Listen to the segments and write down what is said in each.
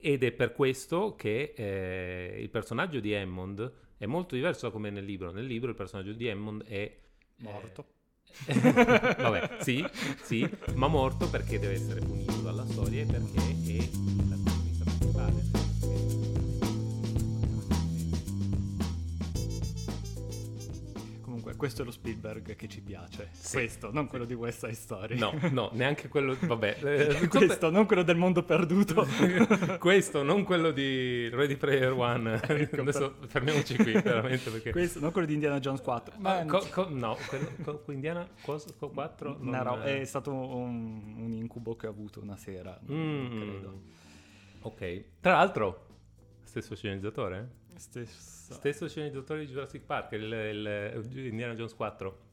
ed è per questo che eh, il personaggio di Hammond è molto diverso da come nel libro. Nel libro il personaggio di Hammond è morto. Vabbè, sì, sì, ma morto perché deve essere punito dalla storia e perché è l'antagonista principale. Questo è lo Spielberg che ci piace. Sì. Questo, non quello di West Side Story. No, no, neanche quello. Vabbè, eh, questo, non quello del mondo perduto. questo, non quello di Ready Player One. Ecco, Adesso per... fermiamoci qui, veramente. Perché... Questo, non quello di Indiana Jones 4. Ma co- co- no, quello, co- Indiana 4 non... no, è stato un, un, incubo che ho avuto una sera. Mm. Credo. Ok. Tra l'altro, stesso sceneggiatore? Stesso Stesso sceneggiatore di Jurassic Park, il, il, il Indiana Jones 4.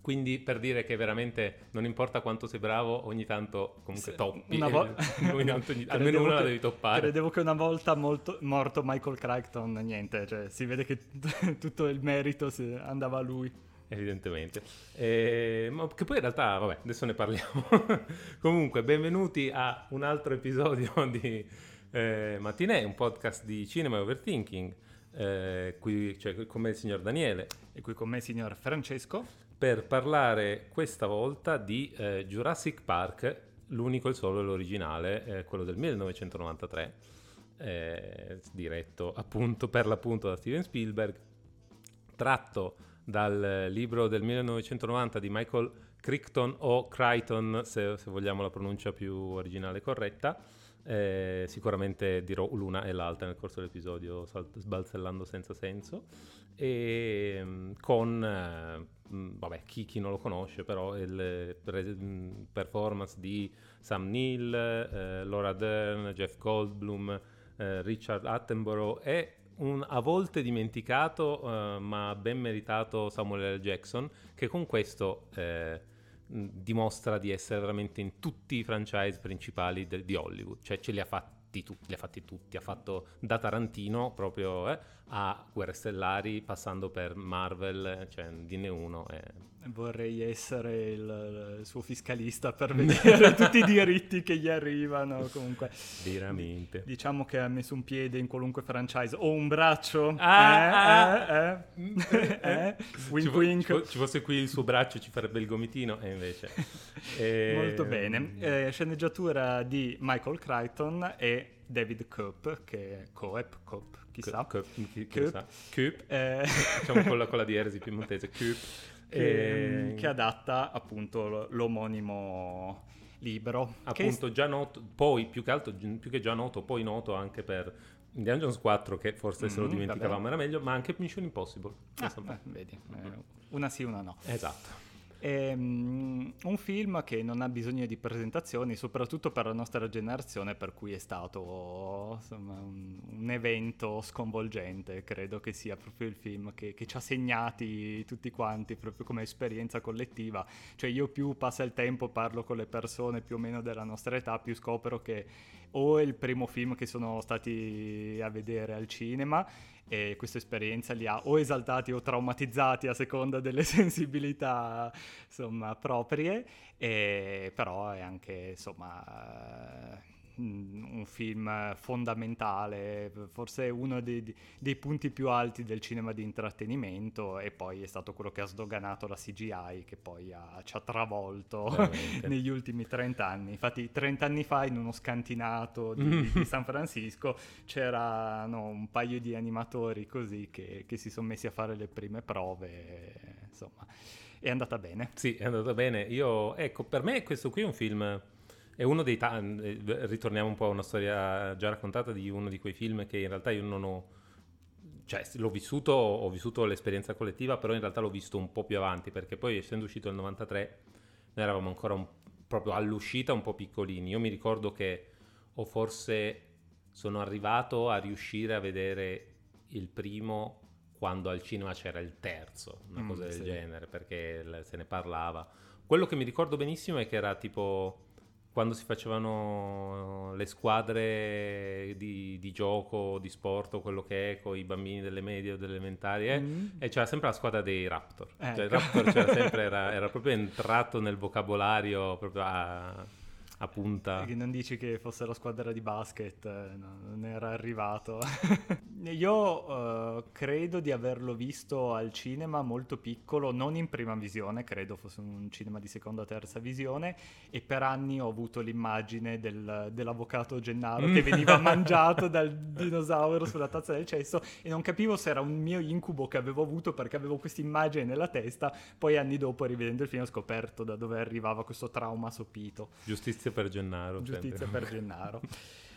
Quindi per dire che veramente non importa quanto sei bravo, ogni tanto comunque toppi. Una vo- almeno una la devi toppare. Credevo che una volta molto, morto Michael Crichton, niente, cioè si vede che tutto il merito andava a lui. Evidentemente. Eh, ma che poi in realtà, vabbè, adesso ne parliamo. comunque, benvenuti a un altro episodio di eh, Matinee, un podcast di cinema e overthinking eh, qui cioè, con me il signor Daniele. E qui con me il signor Francesco. Per parlare questa volta di eh, Jurassic Park, l'unico, il solo e l'originale, eh, quello del 1993, eh, diretto appunto per l'appunto da Steven Spielberg, tratto dal libro del 1990 di Michael Crichton o Crichton, se, se vogliamo la pronuncia più originale e corretta, eh, sicuramente dirò l'una e l'altra nel corso dell'episodio, sbalzellando senza senso. E mm, con, eh, mm, vabbè, chi, chi, non lo conosce, però il pre- performance di Sam Neill, eh, Laura Dern, Jeff Goldblum, eh, Richard Attenborough e un a volte dimenticato uh, ma ben meritato Samuel L. Jackson che con questo eh, dimostra di essere veramente in tutti i franchise principali de- di Hollywood, cioè ce li ha fatti tutti, li ha fatti tutti, ha fatto da Tarantino proprio eh, a Guerre Stellari passando per Marvel, cioè dinne uno. Eh Vorrei essere il, il, suo fiscalista per vedere tutti i diritti che gli arrivano. Comunque, veramente. Diciamo che ha messo un piede in qualunque franchise o un braccio. Ah, eh, ah, eh, eh, eh, wink, ci, wink. Ci, ci, fosse qui il suo braccio, ci farebbe il gomitino. E invece, molto bene. Eh, sceneggiatura di Michael Crichton e David Coop, che è Coep, Coop, chissà. Coop, chi, chi Coop. Coop. Eh. Facciamo con la, con la dieresi piemontese. Coop che, e... che adatta appunto l'omonimo libro. Appunto che... già noto, poi più che altro, più che già noto, poi noto anche per Indiana Jones 4 che forse mm, se lo mm, dimenticavamo vabbè. era meglio, ma anche Mission Impossible. Ah, beh, vedi, eh, una sì, una no. Esatto. È um, un film che non ha bisogno di presentazioni, soprattutto per la nostra generazione, per cui è stato insomma, un, un, evento sconvolgente. Credo che sia proprio il film che, che, ci ha segnati tutti quanti, proprio come esperienza collettiva. Cioè io più passa il tempo, parlo con le persone più o meno della nostra età, più scopro che o è il primo film che sono stati a vedere al cinema e questa esperienza li ha o esaltati o traumatizzati a seconda delle sensibilità insomma, proprie, e, però è anche insomma Mm, un film fondamentale, forse uno dei, dei, punti più alti del cinema di intrattenimento e poi è stato quello che ha sdoganato la CGI che poi ha, ci ha travolto negli ultimi 30 anni. Infatti 30 anni fa in uno scantinato di, di San Francisco c'erano un paio di animatori così che, che si sono messi a fare le prime prove, insomma è andata bene. Sì, è andata bene. Io, ecco, per me questo qui è un film è uno dei tanti, eh, ritorniamo un po' a una storia già raccontata di uno di quei film che in realtà io non ho, cioè l'ho vissuto, ho vissuto l'esperienza collettiva, però in realtà l'ho visto un po' più avanti, perché poi essendo uscito nel 93 noi eravamo ancora un, proprio all'uscita un po' piccolini. Io mi ricordo che o forse sono arrivato a riuscire a vedere il primo quando al cinema c'era il terzo, una mm, cosa del sì. genere, perché se ne parlava. Quello che mi ricordo benissimo è che era tipo quando si facevano le squadre di, di gioco, di sport o quello che è con i bambini delle medie o delle elementari eh, mm. e c'era sempre la squadra dei Raptor. Ecco. Cioè, il Raptor sempre, era, era, proprio entrato nel vocabolario proprio a, a punta. Che non dici che fosse la squadra di basket, eh, no, non era arrivato. Io uh, credo di averlo visto al cinema molto piccolo, non in prima visione, credo fosse un cinema di seconda o terza visione, e per anni ho avuto l'immagine del, dell'avvocato Gennaro che veniva mangiato dal dinosauro sulla tazza del cesso e non capivo se era un mio incubo che avevo avuto perché avevo questa immagine nella testa, poi anni dopo rivedendo il film ho scoperto da dove arrivava questo trauma sopito. Giustizia per Gennaro. Giustizia sempre. per Gennaro.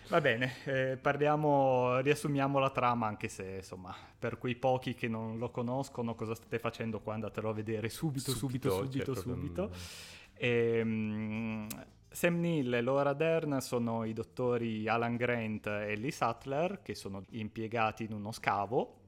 Va bene, eh, parliamo, riassumiamo la trama anche se insomma per quei pochi che non lo conoscono cosa state facendo qua andatelo a vedere subito, subito, subito, subito. subito. E, um, Sam Neill e Laura Dern sono i dottori Alan Grant e Lee Sattler che sono impiegati in uno scavo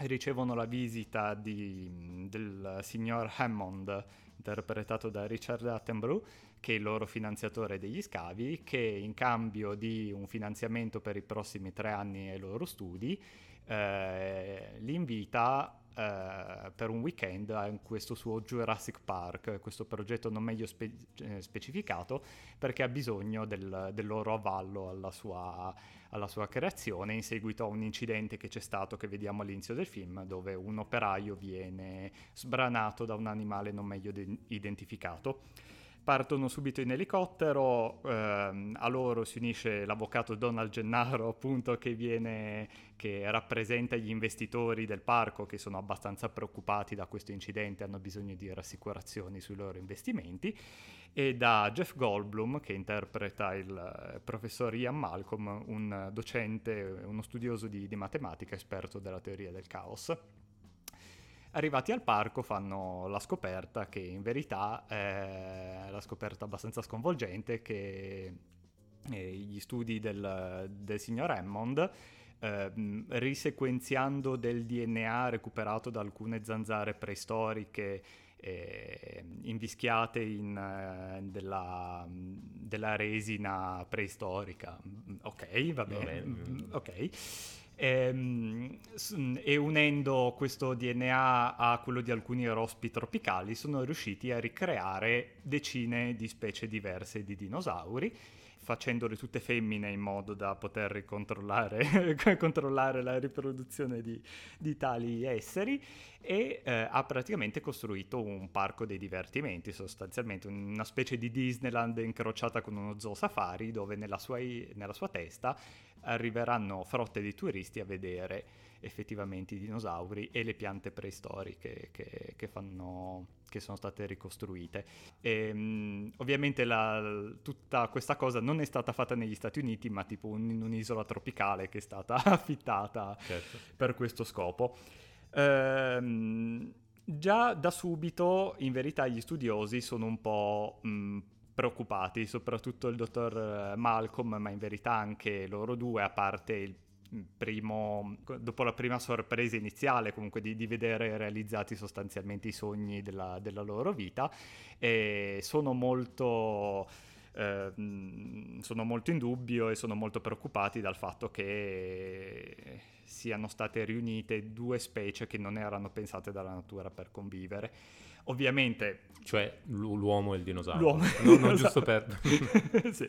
ricevono la visita di, del signor Hammond interpretato da Richard Attenborough che il loro finanziatore degli scavi, che in cambio di un finanziamento per i prossimi tre anni ai loro studi, eh, li invita eh, per un weekend in questo suo Jurassic Park, questo progetto non meglio spe- eh, specificato, perché ha bisogno del, del loro avallo alla sua, alla sua, creazione. In seguito a un incidente che c'è stato, che vediamo all'inizio del film, dove un operaio viene sbranato da un animale non meglio de- identificato partono subito in elicottero, ehm, a loro si unisce l'avvocato Donald Gennaro appunto che, viene, che rappresenta gli investitori del parco che sono abbastanza preoccupati da questo incidente, hanno bisogno di rassicurazioni sui loro investimenti e da Jeff Goldblum che interpreta il professor Ian Malcolm, un docente, uno studioso di, di matematica esperto della teoria del caos. Arrivati al parco fanno la scoperta che in verità è la scoperta abbastanza sconvolgente che eh, gli studi del, del signor Hammond eh, risequenziando del DNA recuperato da alcune zanzare preistoriche eh, invischiate in eh, della, della, resina preistorica. Ok, va bene. Ok e, ehm, e, unendo questo DNA a quello di alcuni rospi tropicali sono riusciti a ricreare decine di specie diverse di dinosauri facendole tutte femmine in modo da poter controllare, controllare la riproduzione di, di tali esseri e eh, ha praticamente costruito un parco dei divertimenti, sostanzialmente una specie di Disneyland incrociata con uno zoo safari dove nella sua, nella sua testa arriveranno frotte di turisti a vedere effettivamente i dinosauri e le piante preistoriche che, che, fanno, che sono state ricostruite. E, mh, ovviamente la, tutta questa cosa non è stata fatta negli Stati Uniti, ma tipo un, in un'isola tropicale che è stata affittata certo. per questo scopo. Ehm, già da subito, in verità, gli studiosi sono un po' mh, preoccupati, soprattutto il dottor Malcolm, ma in verità anche loro due, a parte il primo, dopo la prima sorpresa iniziale comunque di, di vedere realizzati sostanzialmente i sogni della, della loro vita e sono molto... Eh, sono molto in dubbio e sono molto preoccupati dal fatto che siano state riunite due specie che non erano pensate dalla natura per convivere. Ovviamente... Cioè l'uomo e il dinosauro. L'uomo non, non giusto per... sì.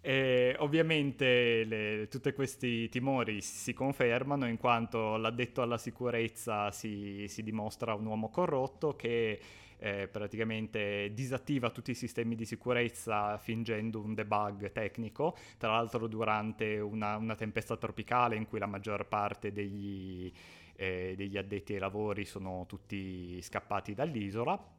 E ovviamente le, tutti questi timori si confermano in quanto l'addetto alla sicurezza si, si dimostra un uomo corrotto che eh, praticamente disattiva tutti i sistemi di sicurezza fingendo un debug tecnico, tra l'altro durante una, una tempesta tropicale in cui la maggior parte degli, eh, degli addetti ai lavori sono tutti scappati dall'isola.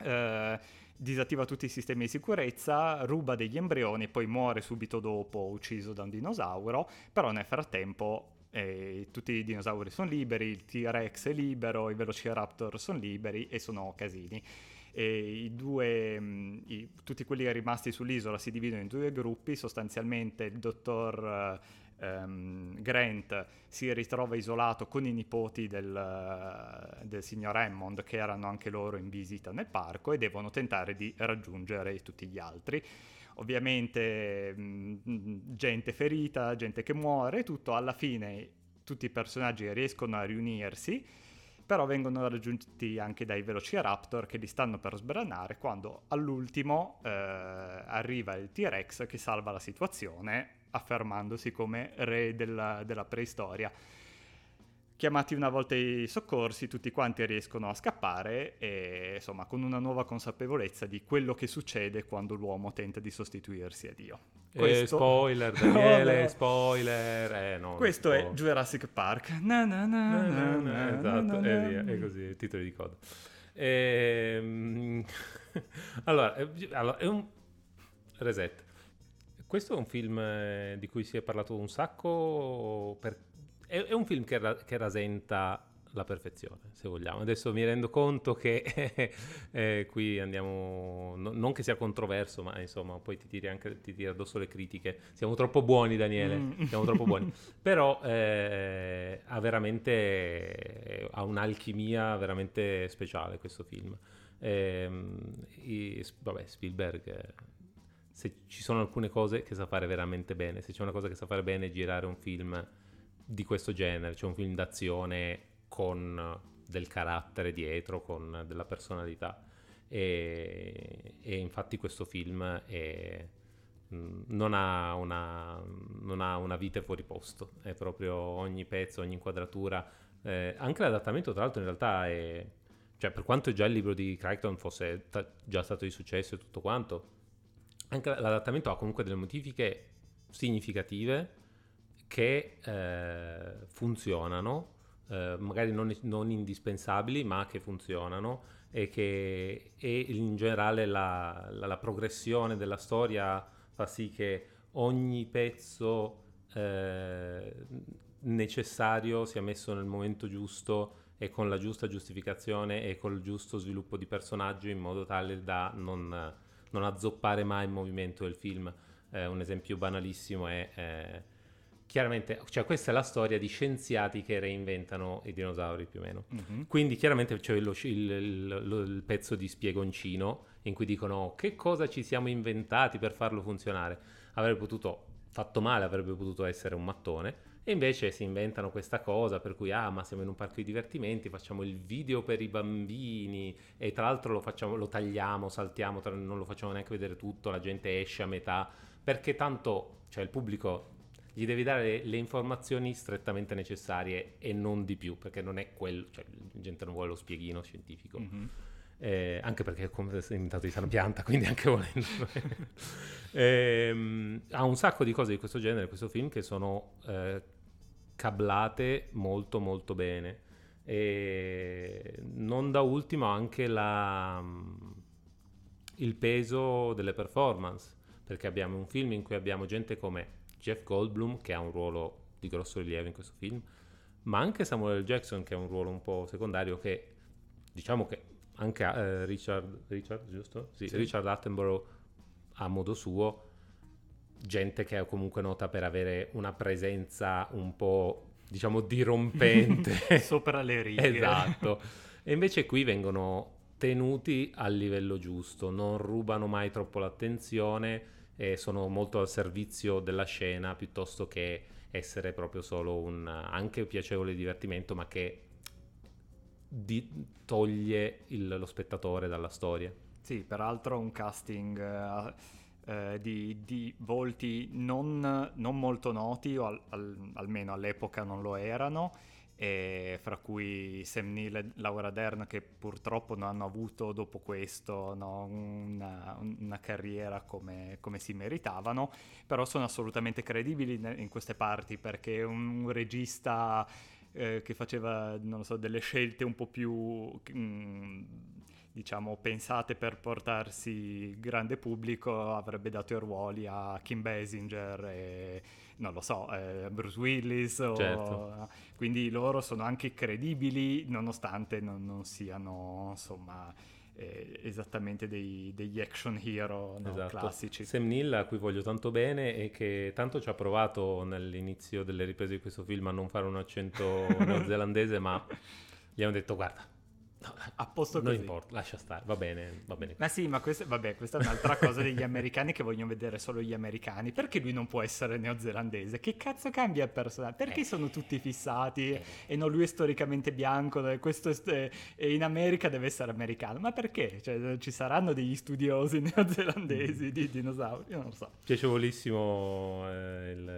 Eh, disattiva tutti i sistemi di sicurezza, ruba degli embrioni poi muore subito dopo ucciso da un dinosauro, però nel frattempo eh, tutti i dinosauri sono liberi, il T-Rex è libero, i Velociraptor sono liberi e sono casini. I due, mh, i, tutti quelli rimasti sull'isola si dividono in due gruppi, sostanzialmente il dottor um, Grant si ritrova isolato con i nipoti del, del, signor Hammond che erano anche loro in visita nel parco e devono tentare di raggiungere tutti gli altri. Ovviamente mh, gente ferita, gente che muore, tutto alla fine tutti i personaggi riescono a riunirsi però vengono raggiunti anche dai Velociraptor che li stanno per sbranare quando all'ultimo eh, arriva il T-Rex che salva la situazione affermandosi come re della, della preistoria chiamati una volta i soccorsi, tutti quanti riescono a scappare e insomma con una nuova consapevolezza di quello che succede quando l'uomo tenta di sostituirsi a Dio. Questo... Eh, spoiler, Daniele, oh, spoiler. Eh, no, questo è Jurassic Park. Na, na, na, esatto, e via, è così, titoli di coda. Ehm... allora, è un reset. Questo è un film eh, di cui si è parlato un sacco per è, è un film che, ra- che, rasenta la perfezione, se vogliamo. Adesso mi rendo conto che eh, qui andiamo, no, non che sia controverso, ma insomma, poi ti tiri anche ti tiri addosso le critiche. Siamo troppo buoni, Daniele, mm. siamo troppo buoni. Però eh, ha veramente, ha un'alchimia veramente speciale questo film. Eh, i, vabbè, Spielberg se ci sono alcune cose che sa fare veramente bene, se c'è una cosa che sa fare bene è girare un film di questo genere, cioè un film d'azione con del carattere dietro, con della personalità. E, e infatti questo film è, non, ha una, non, ha una, vita fuori posto, è proprio ogni pezzo, ogni inquadratura. Eh, anche l'adattamento, tra l'altro, in realtà è. Cioè, per quanto già il libro di Crichton fosse ta- già stato di successo e tutto quanto, anche l'adattamento ha comunque delle modifiche significative che eh, funzionano, eh, magari non, non, indispensabili, ma che funzionano e che e in generale la, la, la, progressione della storia fa sì che ogni pezzo eh, necessario sia messo nel momento giusto e con la giusta giustificazione e col giusto sviluppo di personaggio in modo tale da non, non azzoppare mai il movimento del film. Eh, un esempio banalissimo è eh, chiaramente, cioè questa è la storia di scienziati che reinventano i dinosauri più o meno. Mm-hmm. Quindi chiaramente c'è il, il, il, il, pezzo di spiegoncino in cui dicono che cosa ci siamo inventati per farlo funzionare. Avrebbe potuto, fatto male, avrebbe potuto essere un mattone. E invece si inventano questa cosa per cui, ah, ma siamo in un parco di divertimenti, facciamo il video per i bambini e tra l'altro lo, facciamo, lo tagliamo, saltiamo, non lo facciamo neanche vedere tutto, la gente esce a metà, perché tanto, cioè il pubblico gli devi dare le informazioni strettamente necessarie e non di più, perché non è quello, cioè la gente non vuole lo spieghino scientifico. Mm-hmm. Eh, anche perché è come se è inventato di sana pianta, quindi anche volendo. eh, ha un sacco di cose di questo genere, questo film, che sono eh, cablate molto molto bene. E non da ultimo anche la, il peso delle performance, perché abbiamo un film in cui abbiamo gente come Jeff Goldblum che ha un ruolo di grosso rilievo in questo film, ma anche Samuel L. Jackson che ha un ruolo un po' secondario che diciamo che anche eh, Richard, Richard, giusto? Sì, sì. Richard Attenborough a modo suo, gente che è comunque nota per avere una presenza un po' diciamo dirompente sopra le righe. esatto. E invece qui vengono tenuti al livello giusto, non rubano mai troppo l'attenzione e sono molto al servizio della scena piuttosto che essere proprio solo un anche piacevole divertimento ma che di, toglie il, lo spettatore dalla storia. Sì, peraltro un casting uh, uh, di, di, volti non, non, molto noti o al, al, almeno all'epoca non lo erano fra cui Sam Neill e Laura Dern che purtroppo non hanno avuto dopo questo no, una, una, carriera come, come, si meritavano, però sono assolutamente credibili in queste parti perché un, un regista eh, che faceva, so, delle scelte un po' più... Mm, diciamo, pensate per portarsi grande pubblico, avrebbe dato i ruoli a Kim Basinger e non lo so, eh, Bruce Willis. O... Certo. Quindi loro sono anche credibili nonostante non, non siano, insomma, eh, esattamente dei, degli action hero no, esatto. classici. Sam Neill, a cui voglio tanto bene e che tanto ci ha provato nell'inizio delle riprese di questo film a non fare un accento neozelandese, ma gli hanno detto guarda, a posto non così. importa, lascia stare, va bene, va bene. Ma sì, ma questa, vabbè, questa è un'altra cosa degli americani che vogliono vedere solo gli americani. Perché lui non può essere neozelandese? Che cazzo cambia il personaggio? Perché Eh. sono tutti fissati Eh. e non lui è storicamente bianco e questo è st- e in America deve essere americano? Ma perché? Cioè, ci saranno degli studiosi neozelandesi di dinosauri? Io non lo so. Piacevolissimo eh, il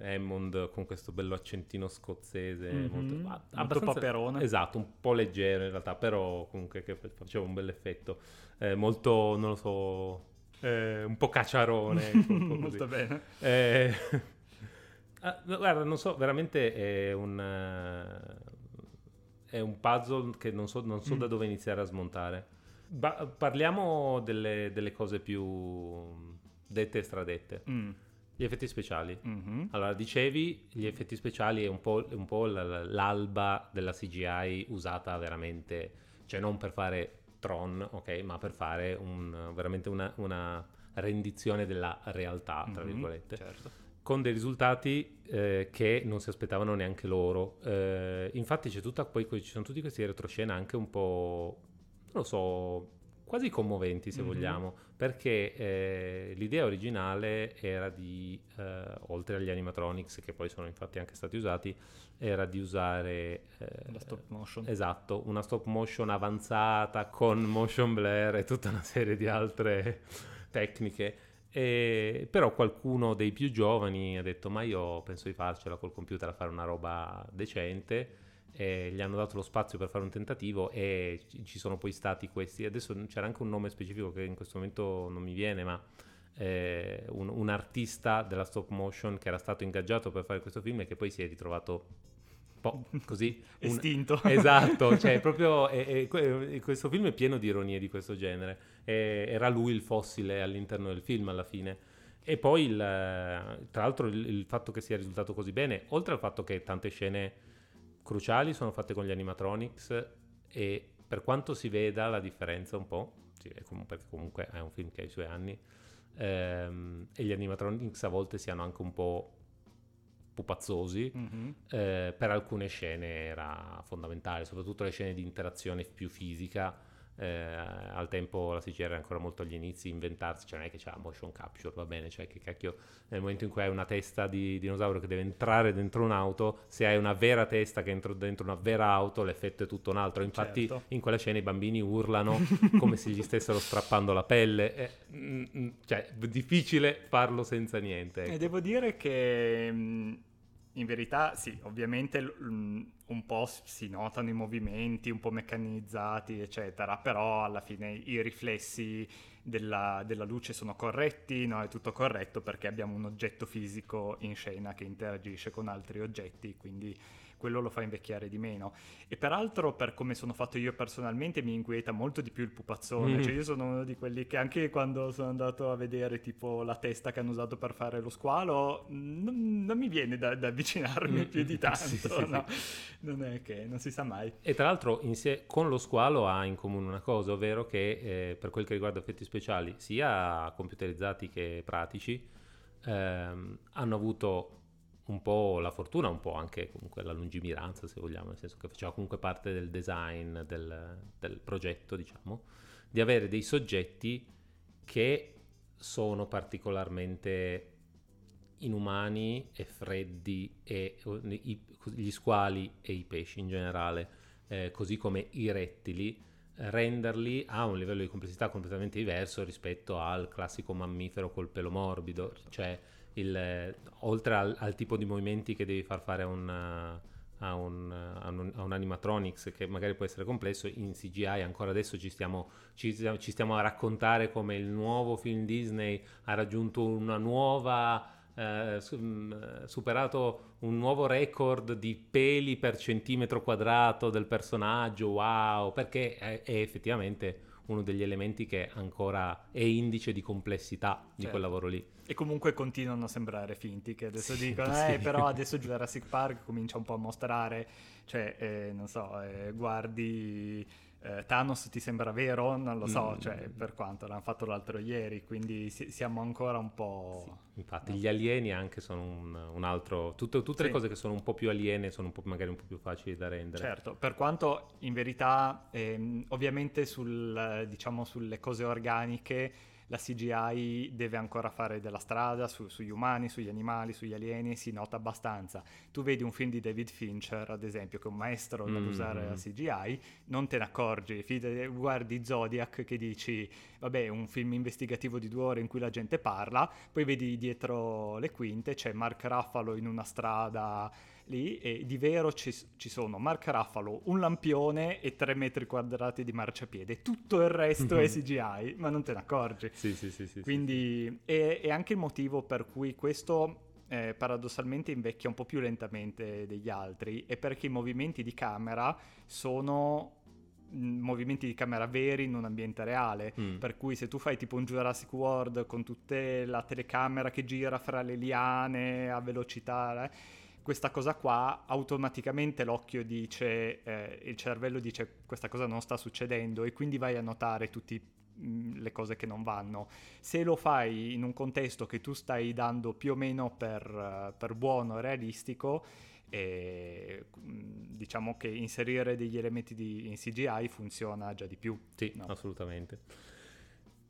eh, Hammond con questo bello accentino scozzese, Mhm, molto, molto abbastanza- paperone. Esatto, un po' leggero in realtà, però comunque che faceva un bel effetto. Eh, molto, non lo so, eh, un po' cacciarone. ecco. Molto bene. Eh, ah, guarda, non so, veramente è un, eh, è un puzzle che non so, non so Mm. da dove iniziare a smontare. Ba- parliamo delle, delle cose più dette e stradette. Mm. Gli effetti speciali. Mhm. Allora, dicevi, gli effetti speciali è un po', un po' l'alba della CGI usata veramente, cioè non per fare Tron, ok, ma per fare un- veramente una, una rendizione della realtà, tra Mhm, virgolette Certo. con dei risultati eh, che non si aspettavano neanche loro. Eh, infatti c'è tutta, poi ci sono tutti questi retroscena anche un po', non lo so, quasi commoventi se Mhm. vogliamo, perché eh, l'idea originale era di, eh, oltre agli animatronics che poi sono infatti anche stati usati, era di usare... eh, La stop motion. Esatto, una stop motion avanzata con motion blur e tutta una serie di altre tecniche. E- però qualcuno dei più giovani ha detto: Ma io penso di farcela col computer a fare una roba decente. E gli hanno dato lo spazio per fare un tentativo e ci- sono poi stati questi. Adesso c'era anche un nome specifico che in questo momento non mi viene, ma eh, un, un artista della stop motion che era stato ingaggiato per fare questo film e che poi si è ritrovato un po' così un- Estinto. Esatto, cioè proprio è- è- que- questo film è pieno di ironie di questo genere. E- era lui il fossile all'interno del film alla fine. E poi, il, tra l'altro, il, il fatto che sia risultato così bene, oltre al fatto che tante scene cruciali sono fatte con gli animatronics e per quanto si veda la differenza un po', sì, perché comunque è un film che ha i suoi anni, ehm, e gli animatronics a volte siano anche un po' pupazzosi, Mhm. eh, per alcune scene era fondamentale, soprattutto le scene di interazione più fisica. Eh, al tempo la CGI era ancora molto agli inizi, inventarsi, cioè non è che c'è la motion capture, va bene, cioè che cacchio, nel momento in cui hai una testa di dinosauro che deve entrare dentro un'auto, se hai una vera testa che entra dentro una vera auto, l'effetto è tutto un altro. Infatti Certo. in quella scena i bambini urlano come se gli stessero strappando la pelle, eh, mm, mm, cioè difficile farlo senza niente. E ecco. devo dire che mh, in verità sì, ovviamente un po' si notano i movimenti un po' meccanizzati, eccetera, però alla fine i riflessi della, della luce sono corretti, no? È tutto corretto perché abbiamo un oggetto fisico in scena che interagisce con altri oggetti, quindi quello lo fa invecchiare di meno. E peraltro, per come sono fatto io personalmente, mi inquieta molto di più il pupazzone. Mm. Cioè, io sono uno di quelli che anche quando sono andato a vedere tipo la testa che hanno usato per fare lo squalo, non, non mi viene da, da avvicinarmi Mm, più di tanto. sì, sì, sì. no? Non è che non si sa mai. E tra l'altro insie- con lo squalo ha in comune una cosa, ovvero che eh, per quel che riguarda effetti speciali, sia computerizzati che pratici, ehm, hanno avuto un po' la fortuna, un po' anche comunque la lungimiranza, se vogliamo, nel senso che faceva comunque parte del design del, del progetto, diciamo, di avere dei soggetti che sono particolarmente inumani e freddi e i- gli squali e i pesci in generale, eh, così come i rettili, renderli a un livello di complessità completamente diverso rispetto al classico mammifero col pelo morbido, cioè il, eh, oltre al, al tipo di movimenti che devi far fare a un, eh, a un, eh, a un- a un animatronics che magari può essere complesso, in CGI ancora adesso ci stiamo, ci, ci stiamo a raccontare come il nuovo film Disney ha raggiunto una nuova eh, su- mh, superato un nuovo record di peli per centimetro quadrato del personaggio, wow, perché è, è effettivamente uno degli elementi che ancora è indice di complessità di Certo. quel lavoro lì. E comunque continuano a sembrare finti, che adesso Sì, dicono, sì. eh, però adesso Jurassic Park comincia un po' a mostrare, cioè, eh, non so, eh, guardi eh, Thanos ti sembra vero? Non lo so, Mm. cioè, per quanto l'hanno fatto l'altro ieri, quindi si- siamo ancora un po'... Sì, infatti, gli alieni anche sono un, un altro. Tutte, tutte le Sì. cose che sono un po' più aliene sono un po', magari un po' più facili da rendere. Certo, per quanto in verità, ehm, ovviamente sul, diciamo, sulle cose organiche la CGI deve ancora fare della strada su- sugli umani, sugli animali, sugli alieni, si nota abbastanza. Tu vedi un film di David Fincher, ad esempio, che è un maestro Mm, nell'usare mm. la CGI, non te ne accorgi. Guardi Zodiac che dici, vabbè, un film investigativo di due ore in cui la gente parla, poi vedi dietro le quinte c'è Mark Ruffalo in una strada lì e di vero ci, ci sono Mark Ruffalo, un lampione e tre metri quadrati di marciapiede. Tutto il resto è CGI, ma non te ne accorgi. Sì, sì, sì. sì. Quindi è, è anche il motivo per cui questo eh, paradossalmente invecchia un po' più lentamente degli altri è perché i movimenti di camera sono mh, movimenti di camera veri in un ambiente reale. Mm. Per cui se tu fai tipo un Jurassic World con tutta la telecamera che gira fra le liane a velocità, eh, questa cosa qua automaticamente l'occhio dice, eh, il cervello dice questa cosa non sta succedendo e quindi vai a notare tutte le cose che non vanno. Se lo fai in un contesto che tu stai dando più o meno per, per buono e realistico, e, diciamo che inserire degli elementi di, in CGI funziona già di più. Sì, No. assolutamente.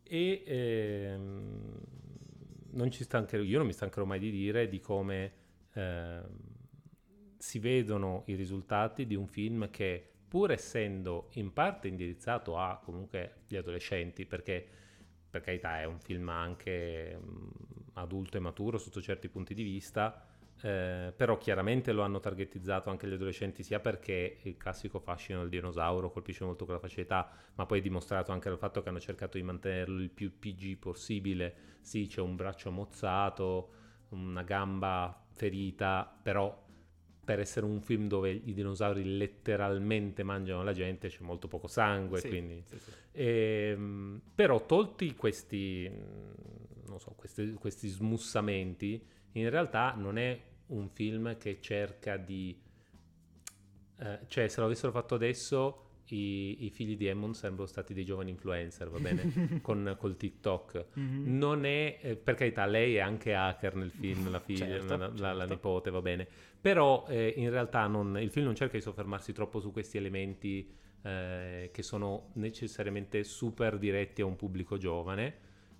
E ehm, non ci stancherò, io non mi stancherò mai di dire di come ehm, si vedono i risultati di un film che, pur essendo in parte indirizzato a comunque gli adolescenti, perché per carità è un film anche mm, adulto e maturo sotto certi punti di vista, eh, però chiaramente lo hanno targetizzato anche gli adolescenti sia perché il classico fascino del dinosauro colpisce molto quella facilità, ma poi è dimostrato anche dal fatto che hanno cercato di mantenerlo il più PG possibile. Sì, c'è un braccio mozzato, una gamba ferita, però per essere un film dove i dinosauri letteralmente mangiano la gente c'è molto poco sangue, Sì, quindi... sì, sì. Ehm, però tolti questi, non so, questi, questi smussamenti, in realtà non è un film che cerca di... eh, cioè, se lo avessero fatto adesso, i, i figli di Hammond sarebbero stati dei giovani influencer, va bene? Con, col TikTok. Mhm. Non è, eh, per carità, lei è anche hacker nel film, la figlia, Certo, la, la- la certo. nipote, va bene. Però eh, in realtà non- il film non cerca di soffermarsi troppo su questi elementi eh, che sono necessariamente super diretti a un pubblico giovane,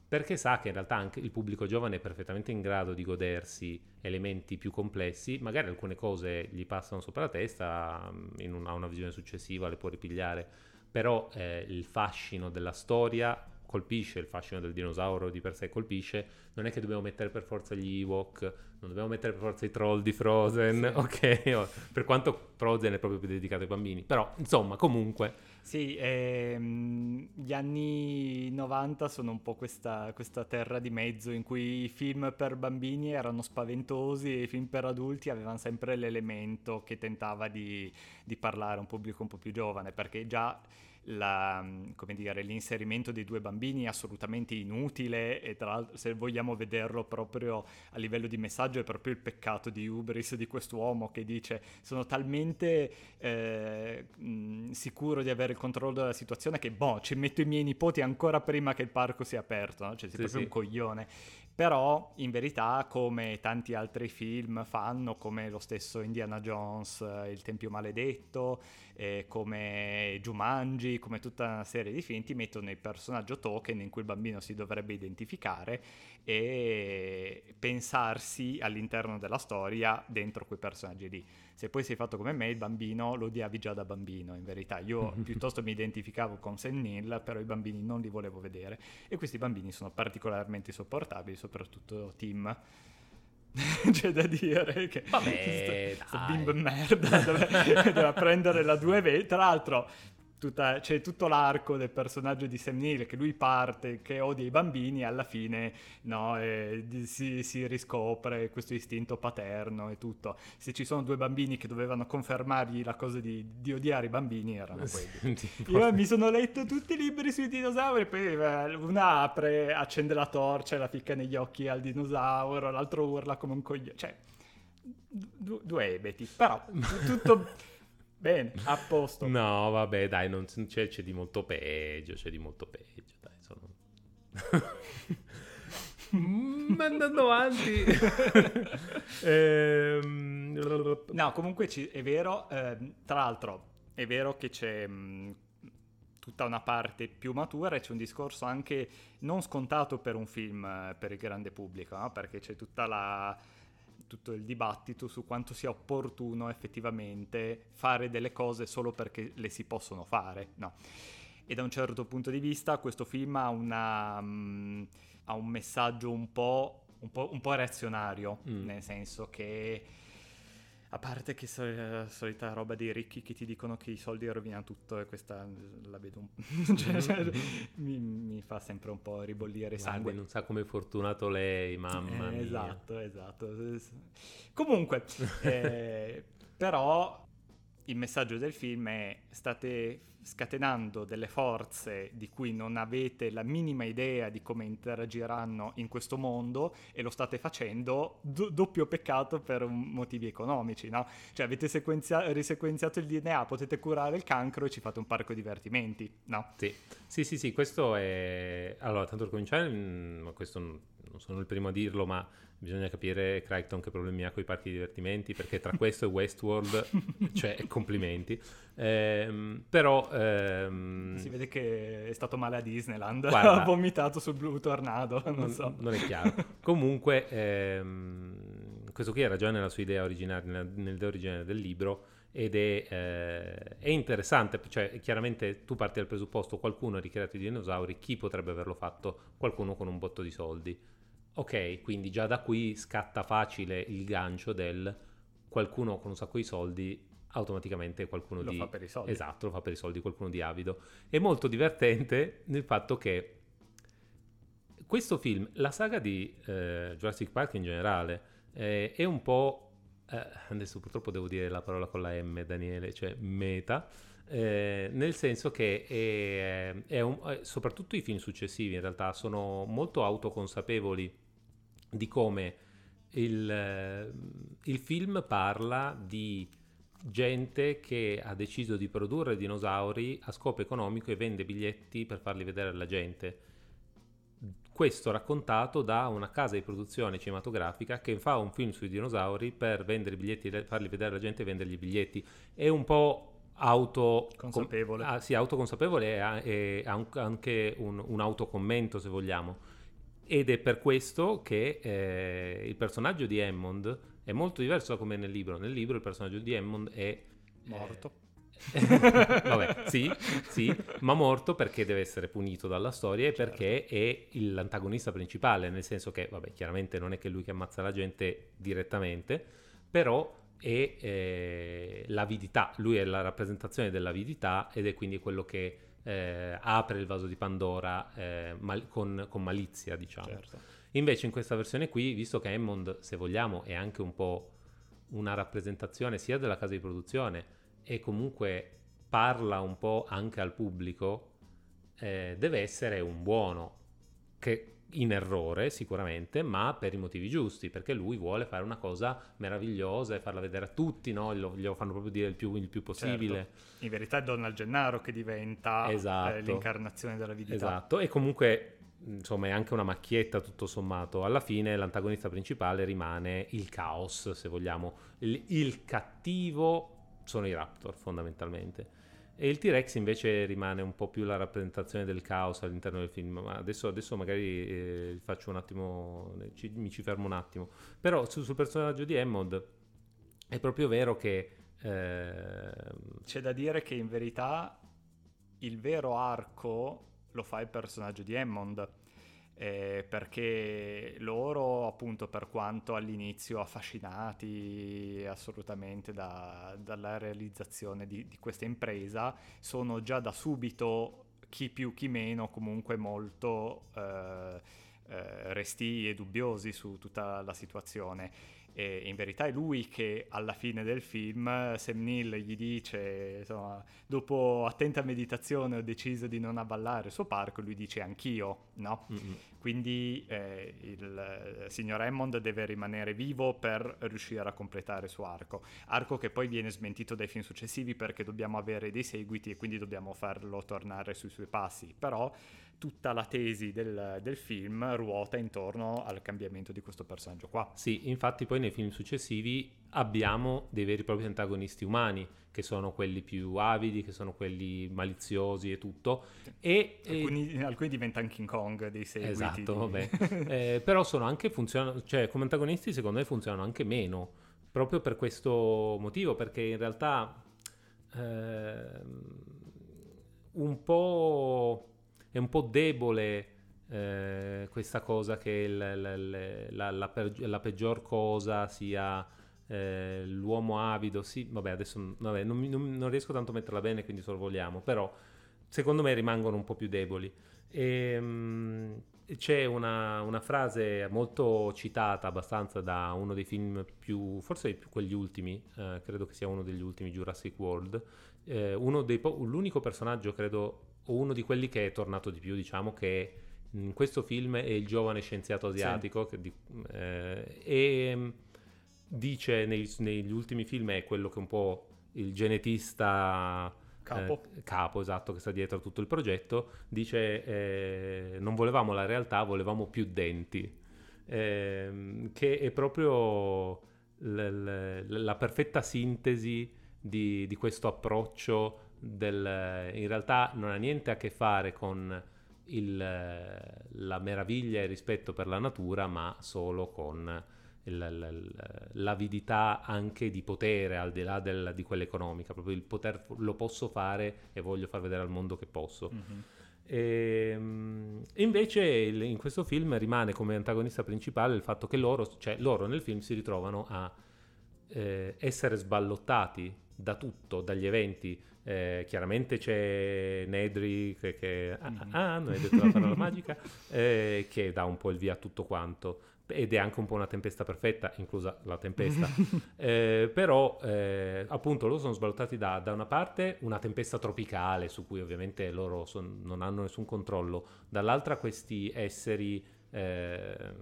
perché sa che in realtà anche il pubblico giovane è perfettamente in grado di godersi elementi più complessi, magari alcune cose gli passano sopra la testa, mm, in una, a una visione successiva le può ripigliare, però eh, il fascino della storia colpisce, il fascino del dinosauro di per sé colpisce, non è che dobbiamo mettere per forza gli Ewok, non dobbiamo mettere per forza i troll di Frozen, Sì. ok? Per quanto Frozen è proprio più dedicato ai bambini, però insomma comunque... Sì, ehm, gli anni 90 sono un po' questa, questa terra di mezzo in cui i film per bambini erano spaventosi e i film per adulti avevano sempre l'elemento che tentava di, di parlare a un pubblico un po' più giovane, perché già la- come dire, l'inserimento dei due bambini è assolutamente inutile e tra l'altro se vogliamo vederlo proprio a livello di messaggio è proprio il peccato di Ubris di quest'uomo che dice sono talmente eh, mh, sicuro di avere il controllo della situazione che boh ci metto i miei nipoti ancora prima che il parco sia aperto no? cioè sei Sì, proprio sì. un coglione però in verità come tanti altri film fanno come lo stesso Indiana Jones eh, Il Tempio Maledetto eh, come Jumanji come tutta una serie di film ti mettono il personaggio token in cui il bambino si dovrebbe identificare e pensarsi all'interno della storia dentro quei personaggi lì. Se poi sei fatto come me, il bambino lo odiavi già da bambino, in verità. Io piuttosto mi identificavo con Sam Neill, però i bambini non li volevo vedere. E questi bambini sono particolarmente sopportabili, soprattutto Tim. C'è da dire che Vabbè, sto, sto bimbo merda deve, deve prendere la due ve- Tra l'altro, tutta- c'è tutto l'arco del personaggio di Sam Neill che lui parte, che odia i bambini, e alla fine no, eh, si, si riscopre questo istinto paterno e tutto. Se ci sono due bambini che dovevano confermargli la cosa di, di odiare i bambini, erano quelli. Tipo- Io mi sono letto tutti i libri sui dinosauri, poi eh, una apre, accende la torcia e la ficca negli occhi al dinosauro, l'altro urla come un coglione. Cioè, du- due ebeti. Però, tu- tutto... Bene, a posto. No, vabbè, dai, non c'è, c'è di molto peggio, c'è di molto peggio, dai, sono... Mm, andando avanti. ehm... No, comunque ci, è vero, eh, tra l'altro è vero che c'è mh, mm, tutta una parte più matura e c'è un discorso anche non scontato per un film eh, per il grande pubblico, no? perché c'è tutta la tutto il dibattito su quanto sia opportuno effettivamente fare delle cose solo perché le si possono fare, no? E da un certo punto di vista questo film ha, una, um, ha un messaggio un po', un po', un po reazionario, mm. nel senso che a parte che la solita roba dei ricchi che ti dicono che i soldi rovinano tutto e questa la vedo un cioè, cioè, mi, mi, fa sempre un po' ribollire Guarda, sangue. non sa come è fortunato lei, mamma eh, Esatto, esatto. Comunque, eh, però il messaggio del film è state scatenando delle forze di cui non avete la minima idea di come interagiranno in questo mondo e lo state facendo do- doppio peccato per motivi economici, no? Cioè avete sequenzia- risequenziato il DNA, potete curare il cancro e ci fate un parco divertimenti, no? Sì, sì, sì, sì questo è... Allora, tanto per cominciare, mm, questo non sono il primo a dirlo, ma bisogna capire Crichton che problemi ha con i parchi di divertimenti perché tra questo e Westworld cioè complimenti ehm, però ehm... si vede che è stato male a Disneyland Guarda, ha vomitato sul Blue Tornado non, so non è chiaro comunque ehm, questo qui era già nella sua idea originaria nell'idea originale del libro ed è, eh, è, interessante, cioè chiaramente tu parti dal presupposto qualcuno ha ricreato i dinosauri, chi potrebbe averlo fatto? Qualcuno con un botto di soldi. Ok, quindi già da qui scatta facile il gancio del qualcuno con un sacco di soldi automaticamente qualcuno lo di... fa per i soldi. Esatto, lo fa per i soldi, qualcuno di avido. È molto divertente nel fatto che questo film, la saga di eh, Jurassic Park in generale, eh, è un po'... Eh, adesso purtroppo devo dire la parola con la M, Daniele, cioè meta. Eh, nel senso che è, è un, eh, soprattutto i film successivi in realtà sono molto autoconsapevoli di come il, eh, il film parla di gente che ha deciso di produrre dinosauri a scopo economico e vende biglietti per farli vedere alla gente. Questo raccontato da una casa di produzione cinematografica che fa un film sui dinosauri per vendere biglietti, farli vedere alla gente e vendergli i biglietti. È un po' auto consapevole, com- ah, sì, autoconsapevole e, ha anche un, un autocommento se vogliamo ed è per questo che eh, il personaggio di Hammond è molto diverso da come è nel libro. Nel libro il personaggio di Hammond è... Eh, morto. Eh, vabbè, sì, sì, ma morto perché deve essere punito dalla storia e certo. perché è l'antagonista principale, nel senso che, vabbè, chiaramente non è che lui che ammazza la gente direttamente, però è eh, l'avidità, lui è la rappresentazione dell'avidità ed è quindi quello che eh, apre il vaso di Pandora eh, mal- con, con, malizia, diciamo. Certo. Invece in questa versione qui, visto che Hammond, se vogliamo, è anche un po' una rappresentazione sia della casa di produzione e comunque parla un po' anche al pubblico, eh, deve essere un buono che in errore sicuramente, ma per i motivi giusti, perché lui vuole fare una cosa meravigliosa e farla vedere a tutti, no? glielo, glielo fanno proprio dire il più, il più possibile. Certo. In verità è Donald Gennaro che diventa eh, esatto. eh, l'incarnazione della vita. Esatto, e comunque insomma è anche una macchietta tutto sommato. Alla fine l'antagonista principale rimane il caos, se vogliamo. il, il cattivo sono i Raptor fondamentalmente. E il T-Rex invece rimane un po' più la rappresentazione del caos all'interno del film. Ma adesso, adesso magari eh, faccio un attimo, ci, mi ci fermo un attimo. Però su, sul personaggio di Hammond è proprio vero che... Eh... C'è da dire che in verità il vero arco lo fa il personaggio di Hammond eh, perché loro appunto per quanto all'inizio affascinati assolutamente da, dalla realizzazione di, di, questa impresa sono già da subito chi più chi meno comunque molto eh, eh, resti e dubbiosi su tutta la situazione e in verità è lui che alla fine del film Sam Neill gli dice insomma dopo attenta meditazione ho deciso di non avvallare il suo parco lui dice anch'io no? Mm-hmm. Quindi eh, il eh, signor Hammond deve rimanere vivo per riuscire a completare il suo arco. Arco che poi viene smentito dai film successivi perché dobbiamo avere dei seguiti e quindi dobbiamo farlo tornare sui suoi passi. Però tutta la tesi del, del, film ruota intorno al cambiamento di questo personaggio qua. Sì, infatti poi nei film successivi abbiamo dei veri e propri antagonisti umani, che sono quelli più avidi, che sono quelli maliziosi e tutto. E, alcuni, e... alcuni diventano King Kong dei seguiti. Esatto, di... vabbè. eh, però sono anche funzionano, cioè come antagonisti secondo me funzionano anche meno, proprio per questo motivo, perché in realtà eh, un po' è un po' debole eh, questa cosa che la, la, la, la, peggior cosa sia eh, l'uomo avido. Sì, vabbè, adesso vabbè, non, non, non, riesco tanto a metterla bene, quindi sorvoliamo, però secondo me rimangono un po' più deboli. E, ehm, mh, c'è una, una, frase molto citata abbastanza da uno dei film più, forse più quegli ultimi, eh, credo che sia uno degli ultimi Jurassic World, eh, po- l'unico personaggio credo uno di quelli che è tornato di più, diciamo, che in questo film è il giovane scienziato asiatico sì. di, eh, e mm, dice nei, negli ultimi film è quello che un po' il genetista capo. Eh, capo esatto che sta dietro a tutto il progetto dice eh, non volevamo la realtà volevamo più denti ehm, che è proprio l- l- la perfetta sintesi di, di questo approccio del, in realtà non ha niente a che fare con il, la meraviglia e il rispetto per la natura, ma solo con l'avidità anche di potere al di là del, di quella economica, proprio il poter lo posso fare e voglio far vedere al mondo che posso. Mm-hmm. Ehm, e, invece in questo film rimane come antagonista principale il fatto che loro, cioè loro nel film si ritrovano a eh, essere sballottati da tutto, dagli eventi eh, chiaramente c'è Nedry che, che ah, ah, non hai detto la parola magica, eh, che dà un po' il via a tutto quanto. Ed è anche un po' una tempesta perfetta, inclusa la tempesta. eh, però, eh, appunto, loro sono svalutati da, da, una parte una tempesta tropicale su cui ovviamente loro son, non hanno nessun controllo, dall'altra questi esseri eh,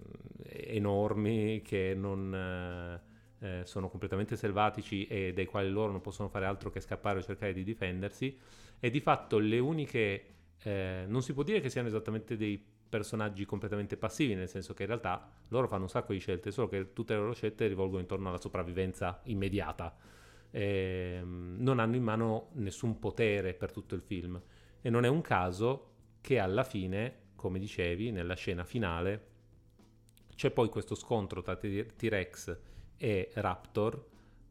enormi che non eh, sono completamente selvatici e dai quali loro non possono fare altro che scappare o cercare di difendersi. E di fatto le uniche eh, non si può dire che siano esattamente dei personaggi completamente passivi nel senso che in realtà loro fanno un sacco di scelte solo che tutte le loro scelte rivolgono intorno alla sopravvivenza immediata. Eh, non hanno in mano nessun potere per tutto il film. E non è un caso che alla fine come dicevi nella scena finale c'è poi questo scontro tra T-Rex e Raptor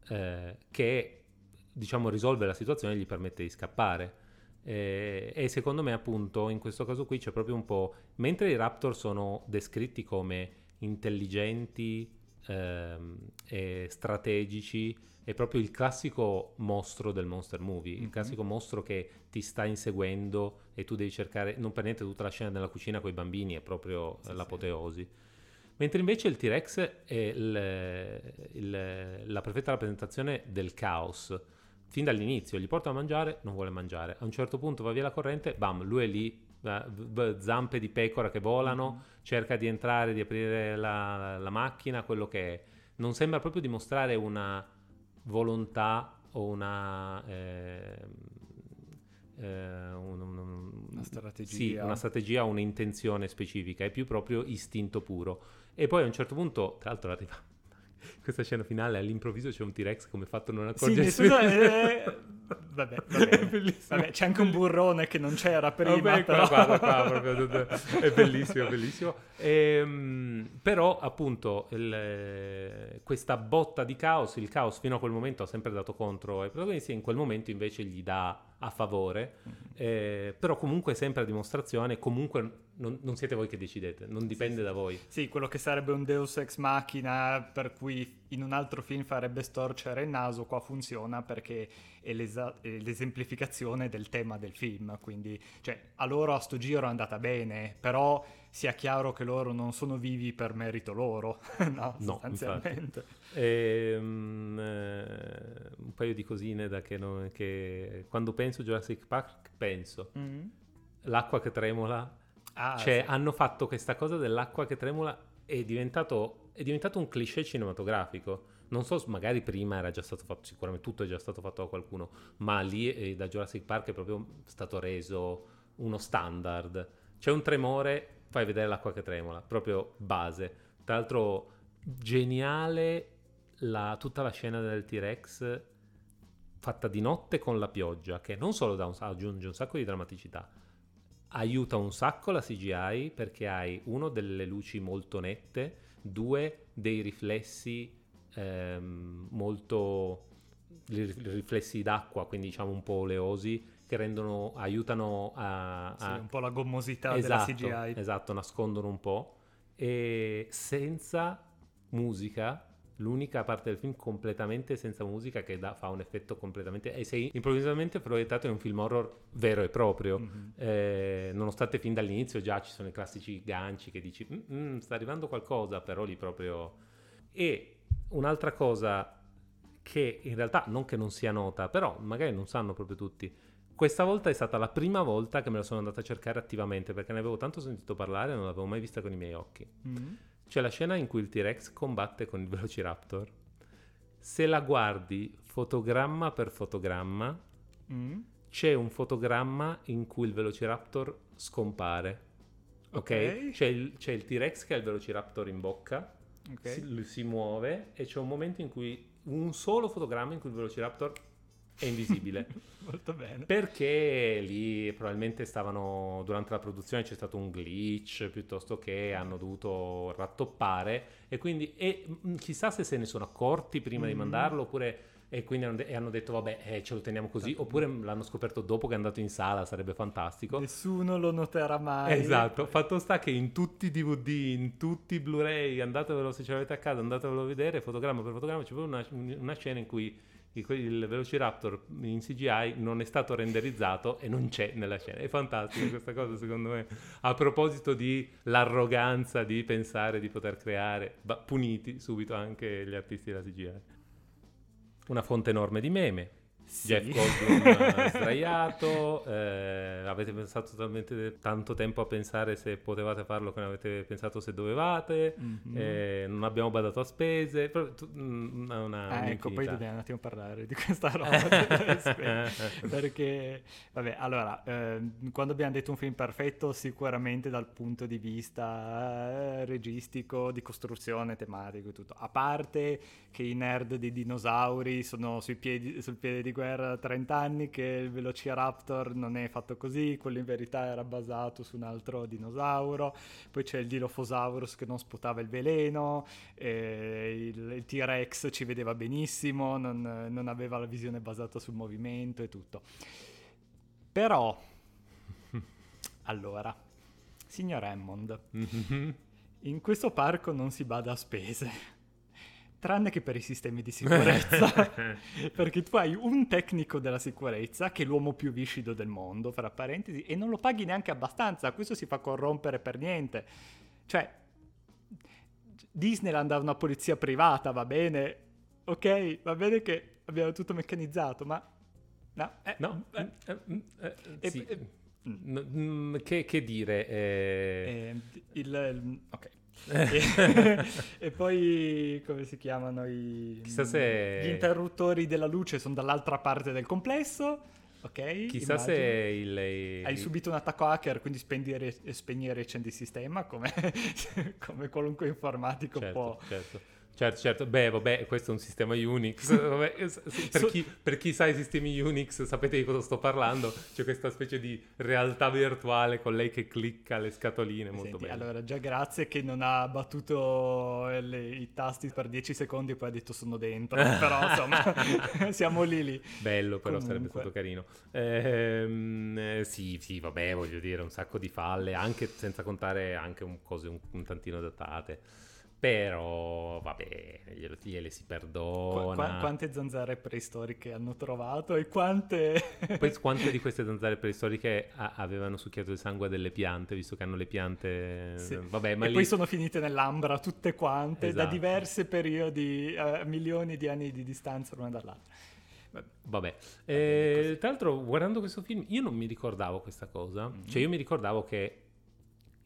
eh, che diciamo risolve la situazione e gli permette di scappare. Eh, e secondo me appunto in questo caso qui c'è proprio un po'... Mentre i Raptor sono descritti come intelligenti ehm, e strategici, è proprio il classico mostro del monster movie, mm-hmm. il mhm. classico mostro che ti sta inseguendo e tu devi cercare, non per niente tutta la scena della cucina con i bambini è proprio sì, l'apoteosi. Sì. Mentre invece il T-Rex è il, il, la perfetta rappresentazione del caos. Fin dall'inizio gli porta a mangiare, non vuole mangiare. A un certo punto va via la corrente, bam, lui è lì, zampe di pecora che volano, mm-hmm. cerca di entrare, di aprire la, la, macchina, quello che è. Non sembra proprio dimostrare una volontà o una... Eh, una strategia. Sì, una strategia, un'intenzione specifica, è più proprio istinto puro. E poi a un certo punto, tra l'altro arriva questa scena finale, all'improvviso c'è un T-Rex come fatto non accorgersi. Sì, nessuno... È... Vabbè, vabbè. vabbè, c'è anche un burrone che non c'era prima. Vabbè, però... qua, qua, qua, proprio, è bellissimo, bellissimo. E, ehm, però appunto il, questa botta di caos, il caos fino a quel momento ha sempre dato contro ai protagonisti, in quel momento invece gli dà a favore, mm-hmm. eh, però comunque sempre a dimostrazione, comunque non, non, siete voi che decidete, non dipende sì, da voi. Sì, quello che sarebbe un Deus ex machina per cui in un altro film farebbe storcere il naso, qua funziona perché è, è l'esemplificazione del tema del film, quindi cioè, a loro a sto giro è andata bene, però sia chiaro che loro non sono vivi per merito loro, no, sostanzialmente. E, um, eh, un paio di cosine da che, non, che, quando penso Jurassic Park penso mm-hmm. l'acqua che tremola Ah, cioè, sì. hanno fatto questa cosa dell'acqua che tremola, è diventato, è diventato un cliché cinematografico. Non so, magari prima era già stato fatto, sicuramente tutto è già stato fatto da qualcuno, ma lì eh, da Jurassic Park è proprio stato reso uno standard. C'è un tremore, fai vedere l'acqua che tremola, proprio base. Tra l'altro, geniale la, tutta la scena del T-Rex fatta di notte con la pioggia, che non solo un, aggiunge un sacco di drammaticità, aiuta un sacco la CGI perché hai uno delle luci molto nette, due dei riflessi ehm, molto riflessi d'acqua, quindi diciamo un po' oleosi che rendono, aiutano a, a... Sì, un po' la gommosità esatto, della CGI. Esatto, nascondono un po'. E senza musica l'unica parte del film completamente senza musica che da, fa un effetto completamente e sei improvvisamente proiettato in un film horror vero e proprio mm-hmm. eh, nonostante fin dall'inizio già ci sono i classici ganci che dici mm, mm, sta arrivando qualcosa però lì proprio e un'altra cosa che in realtà non che non sia nota però magari non sanno proprio tutti questa volta è stata la prima volta che me la sono andata a cercare attivamente perché ne avevo tanto sentito parlare e non l'avevo mai vista con i miei occhi mm-hmm c'è la scena in cui il T-Rex combatte con il Velociraptor. Se la guardi fotogramma per fotogramma, mm. c'è un fotogramma in cui il Velociraptor scompare. Ok? okay. C'è, il, c'è, il, T-Rex che ha il Velociraptor in bocca, okay. si, si muove e c'è un momento in cui un solo fotogramma in cui il Velociraptor è invisibile. Molto bene. Perché lì probabilmente stavano, durante la produzione c'è stato un glitch piuttosto che hanno dovuto rattoppare e quindi e, mm, chissà se se ne sono accorti prima mm. di mandarlo oppure e quindi hanno, de- hanno detto vabbè eh, ce lo teniamo così esatto. oppure l'hanno scoperto dopo che è andato in sala sarebbe fantastico nessuno lo noterà mai esatto fatto sta che in tutti i dvd in tutti i blu-ray andatevelo se ce l'avete a casa andatevelo a vedere fotogramma per fotogramma c'è proprio una, una scena in cui il Velociraptor in CGI non è stato renderizzato e non c'è nella scena. È fantastica questa cosa, secondo me. A proposito di l'arroganza di pensare di poter creare, puniti subito anche gli artisti della CGI. Una fonte enorme di meme. Sì. Jeff Goldblum sdraiato, eh, avete pensato talmente tanto tempo a pensare se potevate farlo che non avete pensato se dovevate, mm-hmm. eh, non abbiamo badato a spese, mm, una, ah, ecco, poi dobbiamo un attimo parlare di questa roba, perché, vabbè, allora, eh, quando abbiamo detto un film perfetto, sicuramente dal punto di vista eh, registico, di costruzione, tematico e tutto, a parte che i nerd dei dinosauri sono piedi, sul piede di da 30 anni, che il Velociraptor non è fatto così, quello in verità era basato su un altro dinosauro, poi c'è il Dilophosaurus che non sputava il veleno, il, il, T-Rex ci vedeva benissimo, non, non aveva la visione basata sul movimento e tutto. Però, allora, signor Hammond, mm-hmm. in questo parco non si bada a spese tranne che per i sistemi di sicurezza, perché tu hai un tecnico della sicurezza che è l'uomo più viscido del mondo, fra parentesi, e non lo paghi neanche abbastanza, questo si fa corrompere per niente. Cioè, Disneyland ha una polizia privata, va bene, ok, va bene che abbiamo tutto meccanizzato, ma... No, eh, no. Eh, eh, eh, eh sì. Che, che, dire? Eh, il, il, ok e, e, poi come si chiamano i, se... gli interruttori della luce sono dall'altra parte del complesso ok? Chissà immagino. se il, hai subito un attacco hacker quindi spegnere, spegnere accendi il sistema come, come qualunque informatico certo, può certo Certo, certo, beh, vabbè, questo è un sistema Unix. Vabbè, per, chi, per, chi, sa i sistemi Unix, sapete di cosa sto parlando. C'è questa specie di realtà virtuale con lei che clicca le scatoline, molto bello. Allora, già grazie che non ha battuto le, i tasti per 10 secondi e poi ha detto sono dentro. però, insomma, siamo lì lì. Bello, però Comunque. sarebbe stato carino. Ehm, eh, sì, sì, vabbè, voglio dire, un sacco di falle, anche senza contare anche un, cose un, un tantino datate. Però, vabbè, gliele, gliele si perdona. Qu- qu- quante zanzare preistoriche hanno trovato e quante... Poi quante di queste zanzare preistoriche a- avevano succhiato il sangue delle piante, visto che hanno le piante... Sì. Vabbè, ma e lì... poi sono finite nell'ambra tutte quante, esatto. da diversi periodi, uh, milioni di anni di distanza l'una dall'altra. Vabbè, eh, tra l'altro guardando questo film io non mi ricordavo questa cosa, mm-hmm. cioè io mi ricordavo che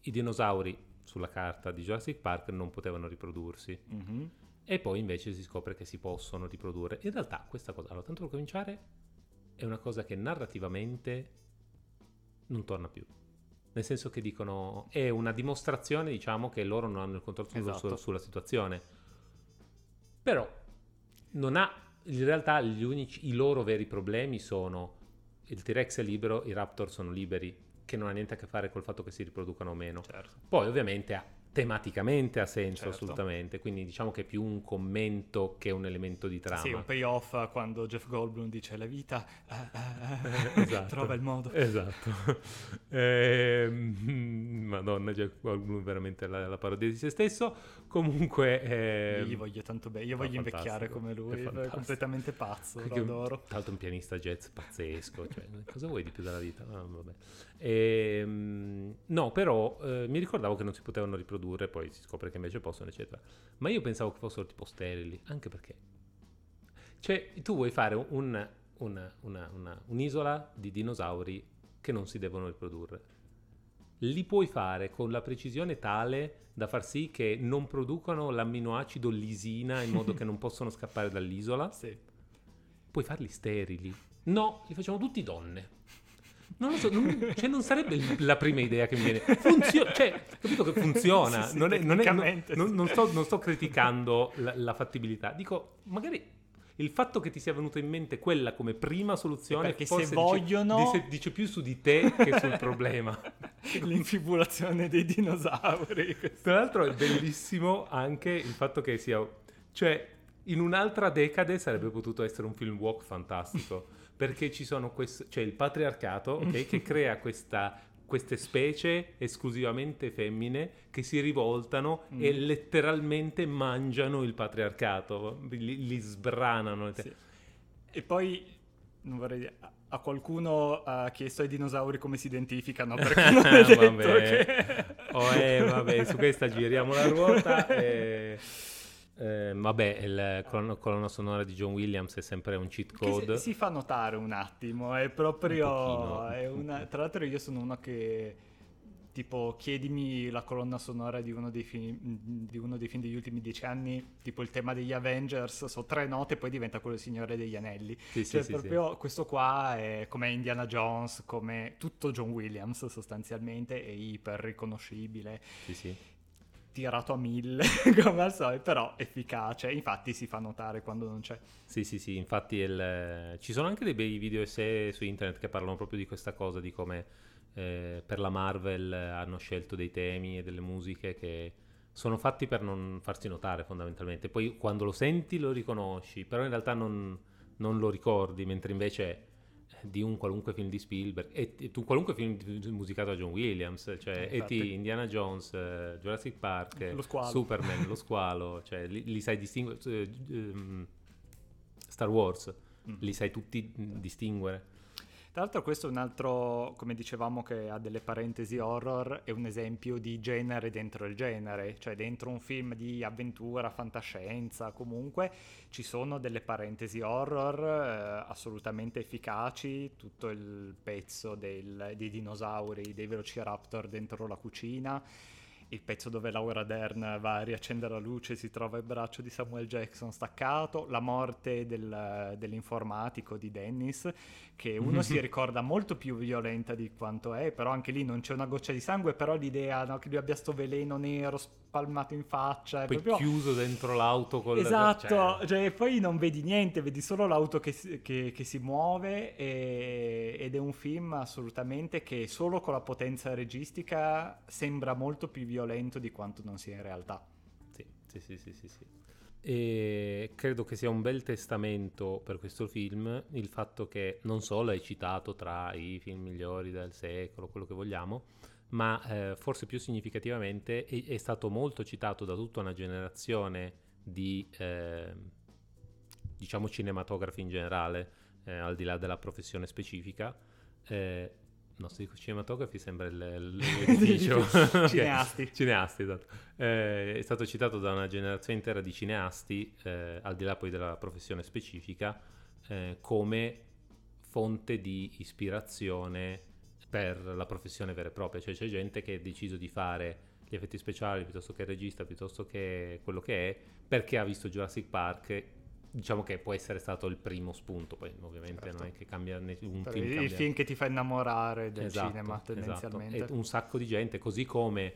i dinosauri sulla carta di Jurassic Park non potevano riprodursi. Mhm. E poi invece si scopre che si possono riprodurre. In realtà questa cosa, allora tanto per cominciare, è una cosa che narrativamente non torna più. Nel senso che dicono, è una dimostrazione, diciamo, che loro non hanno il controllo Esatto. su- sulla situazione. Però non ha, in realtà gli unici, i loro veri problemi sono il T-Rex è libero, i Raptor sono liberi, che non ha niente a che fare col fatto che si riproducano o meno. Certo. Poi ovviamente tematicamente ha senso Certo. assolutamente, quindi diciamo che è più un commento che un elemento di trama. Sì, un payoff quando Jeff Goldblum dice la vita eh, Eh, eh, eh, esatto. trova il modo. Esatto. Ehm, Madonna, Jack Goldblum veramente la, la parodia di se stesso. Comunque... Io ehm, gli voglio tanto bene, io voglio invecchiare come è lui, è fantastico. completamente pazzo, lo Perché un- adoro. Tra l'altro un pianista jazz pazzesco, cioè, cosa vuoi di più dalla vita? Ah, vabbè. Ehm, no, però eh, mi ricordavo che non si potevano riprodurre, poi si scopre che invece possono, eccetera. Ma io pensavo che fossero tipo sterili, anche perché... Cioè, tu vuoi fare un- una- una- una- un'isola di dinosauri che non si devono riprodurre. Li puoi fare con la precisione tale da far sì che non producano l'amminoacido lisina in modo che non possono scappare dall'isola Sì. puoi farli sterili. No, li facciamo tutti donne. Non lo so, non, cioè non sarebbe la prima idea che mi viene. Funziona, cioè, capito che funziona. Sì, sì, non, è- non è- non- sto, non sto criticando la, la fattibilità. Dico, magari il fatto che ti sia venuta in mente quella come prima soluzione Perché se vogliono- dice, dice più su di te che sul problema. L'infibulazione dei dinosauri. Tra l'altro è bellissimo anche il fatto che sia... Cioè, in un'altra decade sarebbe potuto essere un film walk fantastico, perché ci sono questi... Cioè il patriarcato, ok, che crea questa, queste specie esclusivamente femmine che si rivoltano Mm. e letteralmente mangiano il patriarcato, li, li sbranano. Sì. E poi, non vorrei dire, a- a qualcuno ha chiesto ai dinosauri come si identificano, perché non è detto Vabbè. che... Oh, eh, vabbè, su questa giriamo la ruota. e- eh, vabbè, il colonna, colonna sonora di John Williams è sempre un cheat Che code. si, si fa notare un attimo, è Un proprio... pochino. è una- tra l'altro io sono uno che... Tipo, chiedimi la colonna sonora di uno, dei film, di uno dei film degli ultimi dieci anni, tipo il tema degli Avengers, so tre note e poi diventa quello il Signore degli Anelli. Sì, sì, Cioè, sì, proprio questo qua è come Indiana Jones, come tutto John Williams sostanzialmente, è iper riconoscibile, sì, sì, sì. Tirato a mille come al solito, però efficace. Infatti si fa notare quando non c'è. Sì, sì, sì, infatti il- ci sono anche dei bei video essay su internet che parlano proprio di questa cosa, di come eh, per la Marvel hanno scelto dei temi e delle musiche che sono fatti per non farsi notare fondamentalmente. Poi quando lo senti lo riconosci, però in realtà non, non lo ricordi, mentre invece eh, di un qualunque film di Spielberg e, e tu qualunque film musicato da John Williams, cioè Eh. E.T., Indiana Jones, eh, Jurassic Park, eh, Lo. Superman, lo squalo, cioè li, li sai distinguere. eh, ehm, Star Wars, Mm. li sai tutti mh, distinguere. Tra l'altro questo è un altro, come dicevamo che ha delle parentesi horror, è un esempio di genere dentro il genere, cioè dentro un film di avventura, fantascienza, comunque ci sono delle parentesi horror eh, assolutamente efficaci, tutto il pezzo del- dei dinosauri, dei velociraptor dentro la cucina, il pezzo dove Laura Dern va a riaccendere la luce e si trova il braccio di Samuel Jackson staccato, la morte del- dell'informatico di Dennis, che uno si ricorda molto più violenta di quanto è, però anche lì non c'è una goccia di sangue, però l'idea no, che lui abbia sto veleno nero spalmato in faccia, è Poi proprio... chiuso dentro l'auto con Esatto, cioè, cioè, poi non vedi niente, vedi solo l'auto che si, che- che si muove e- ed è un film assolutamente che solo con la potenza registica sembra molto più violento di quanto non sia in realtà. Sì, sì, sì, sì, sì, sì. E credo che sia un bel testamento per questo film il fatto che non solo è citato tra i film migliori del secolo, quello che vogliamo, ma eh, forse più significativamente è, è stato molto citato da tutta una generazione di, eh, diciamo, cinematografi in generale, eh, al di là della professione specifica. Eh, no, se dico cinematografi sembra il, l'edificio. Cineasti. Cineasti, esatto. Eh, è stato citato da una generazione intera di cineasti, eh, al di là poi della professione specifica, eh, come fonte di ispirazione per la professione vera e propria, cioè c'è gente che ha deciso di fare gli effetti speciali piuttosto che il regista, piuttosto che quello che è, perché ha visto Jurassic Park diciamo che può essere stato il primo spunto, poi ovviamente certo. non è che cambia un film. Il cambia... film che ti fa innamorare del esatto, cinema esatto. tendenzialmente. Esatto. E un sacco di gente, così come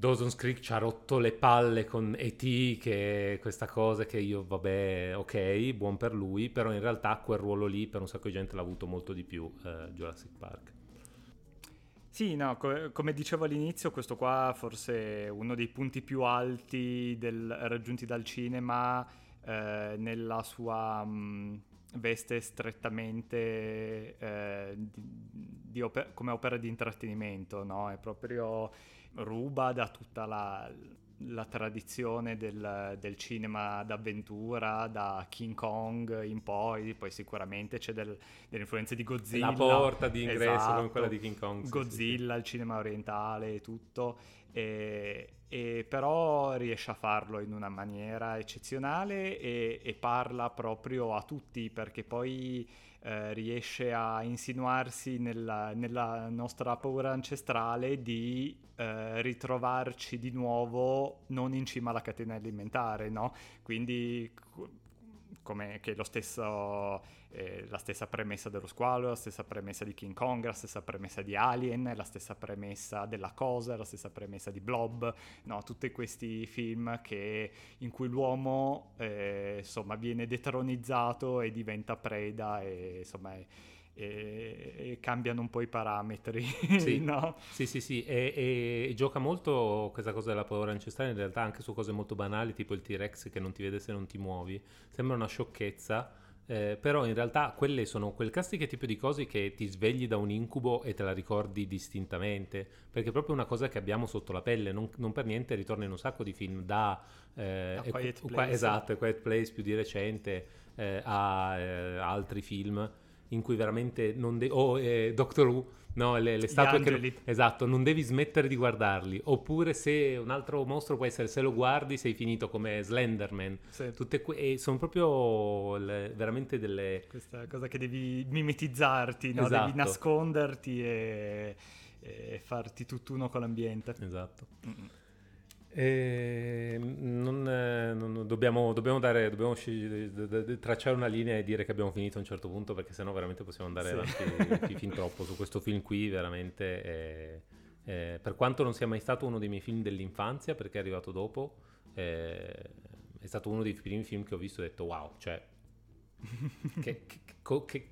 Dawson's Creek ci ha rotto le palle con E.T. che questa cosa che io vabbè ok buon per lui però in realtà quel ruolo lì per un sacco di gente l'ha avuto molto di più eh, Jurassic Park sì, no, co- come dicevo all'inizio, questo qua forse è uno dei punti più alti del, raggiunti dal cinema eh, nella sua mh, mm, veste strettamente eh, di, di oper- come opera di intrattenimento, no? È proprio ruba da tutta la, la tradizione del, del, cinema d'avventura da King Kong in poi, poi sicuramente c'è del, delle influenze di Godzilla. La porta di ingresso esatto, come quella di King Kong. Godzilla, sì, sì. il cinema orientale e tutto. E, e, però riesce a farlo in una maniera eccezionale e, e parla proprio a tutti perché poi eh, riesce a insinuarsi nella, nella, nostra paura ancestrale di eh, ritrovarci di nuovo non in cima alla catena alimentare, no? Quindi come che lo stesso, eh, la stessa premessa dello squalo, la stessa premessa di King Kong, la stessa premessa di Alien, la stessa premessa della cosa, la stessa premessa di Blob, no? tutti questi film che, in cui l'uomo eh, insomma, viene detronizzato e diventa preda e insomma... È, e, e, cambiano un po' i parametri. Sì, no? sì, sì, sì. E, e, gioca molto questa cosa della paura ancestrale, in realtà anche su cose molto banali, tipo il T-Rex che non ti vede se non ti muovi. Sembra una sciocchezza, eh, però in realtà quelle sono quel classico tipo di cose che ti svegli da un incubo e te la ricordi distintamente, perché è proprio una cosa che abbiamo sotto la pelle, non, non per niente ritorna in un sacco di film, da... Eh, Quiet Place. Esatto, Quiet Place più di recente eh, a eh, altri film in cui veramente non devi... o eh, Doctor Who, no, le, le statue che... Esatto, non devi smettere di guardarli. Oppure se un altro mostro può essere, se lo guardi sei finito come Slenderman. Sì. Tutte que- sono proprio le, veramente delle... Questa cosa che devi mimetizzarti, no? esatto. devi nasconderti e, e farti tutt'uno con l'ambiente. Esatto. Mm-mm. Non, non, dobbiamo, dobbiamo, dare, dobbiamo tracciare una linea e dire che abbiamo finito a un certo punto perché sennò veramente possiamo andare sì. avanti fin troppo su questo film qui veramente è, è, per quanto non sia mai stato uno dei miei film dell'infanzia perché è arrivato dopo è, è stato uno dei primi film che ho visto e ho detto wow cioè che, che, che,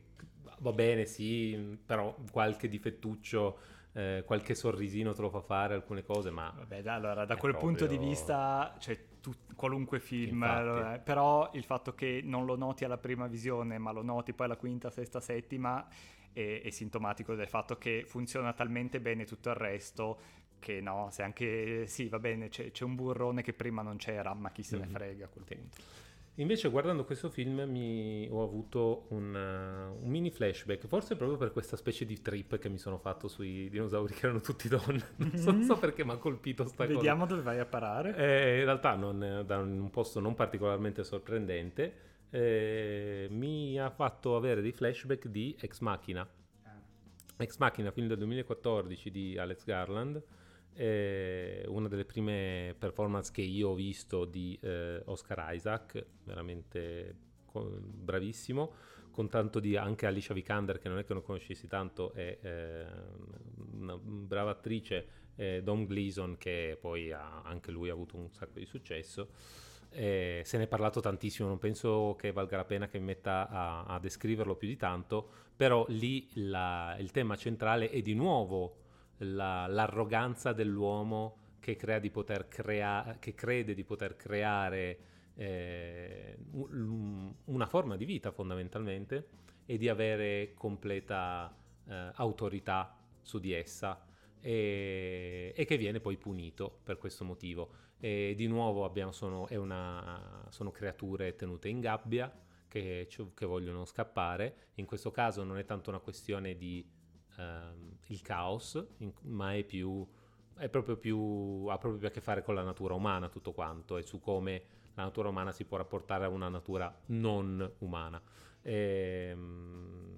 va bene sì però qualche difettuccio eh, qualche sorrisino te lo fa fare alcune cose, ma... Vabbè, da, allora, da quel proprio... punto di vista, cioè, tu, qualunque film, allora, però il fatto che non lo noti alla prima visione, ma lo noti poi alla quinta, sesta, settima, è, è sintomatico del fatto che funziona talmente bene tutto il resto che no, se anche sì, va bene, c'è, c'è, un burrone che prima non c'era, ma chi se ne frega a quel punto. Invece guardando questo film mi ho avuto un, uh, un, mini flashback, forse proprio per questa specie di trip che mi sono fatto sui dinosauri che erano tutti donne. non so, mm-hmm. so perché mi ha colpito sta Vediamo cosa. Vediamo dove vai a parare. Eh, in realtà non, da un posto non particolarmente sorprendente. Eh, mi ha fatto avere dei flashback di Ex Machina. Ah. Ex Machina, film del 2014 di Alex Garland è una delle prime performance che io ho visto di eh, Oscar Isaac, veramente bravissimo, con tanto di anche Alicia Vikander che non è che non conoscessi tanto, è eh, una brava attrice, eh, Dom Gleason che poi ha, anche lui ha avuto un sacco di successo. Eh, se ne è parlato tantissimo, non penso che valga la pena che mi metta a, a descriverlo più di tanto, però lì la, il tema centrale è di nuovo la, l'arroganza dell'uomo che, crea di poter crea- che crede di poter creare eh, una forma di vita fondamentalmente e di avere completa eh, autorità su di essa e, e, che viene poi punito per questo motivo. E di nuovo abbiamo, sono, una, sono creature tenute in gabbia che, che vogliono scappare. In questo caso non è tanto una questione di ehm, il caos, in, ma è più è proprio più, ha proprio più a che fare con la natura umana tutto quanto e su come la natura umana si può rapportare a una natura non umana. E, ehm,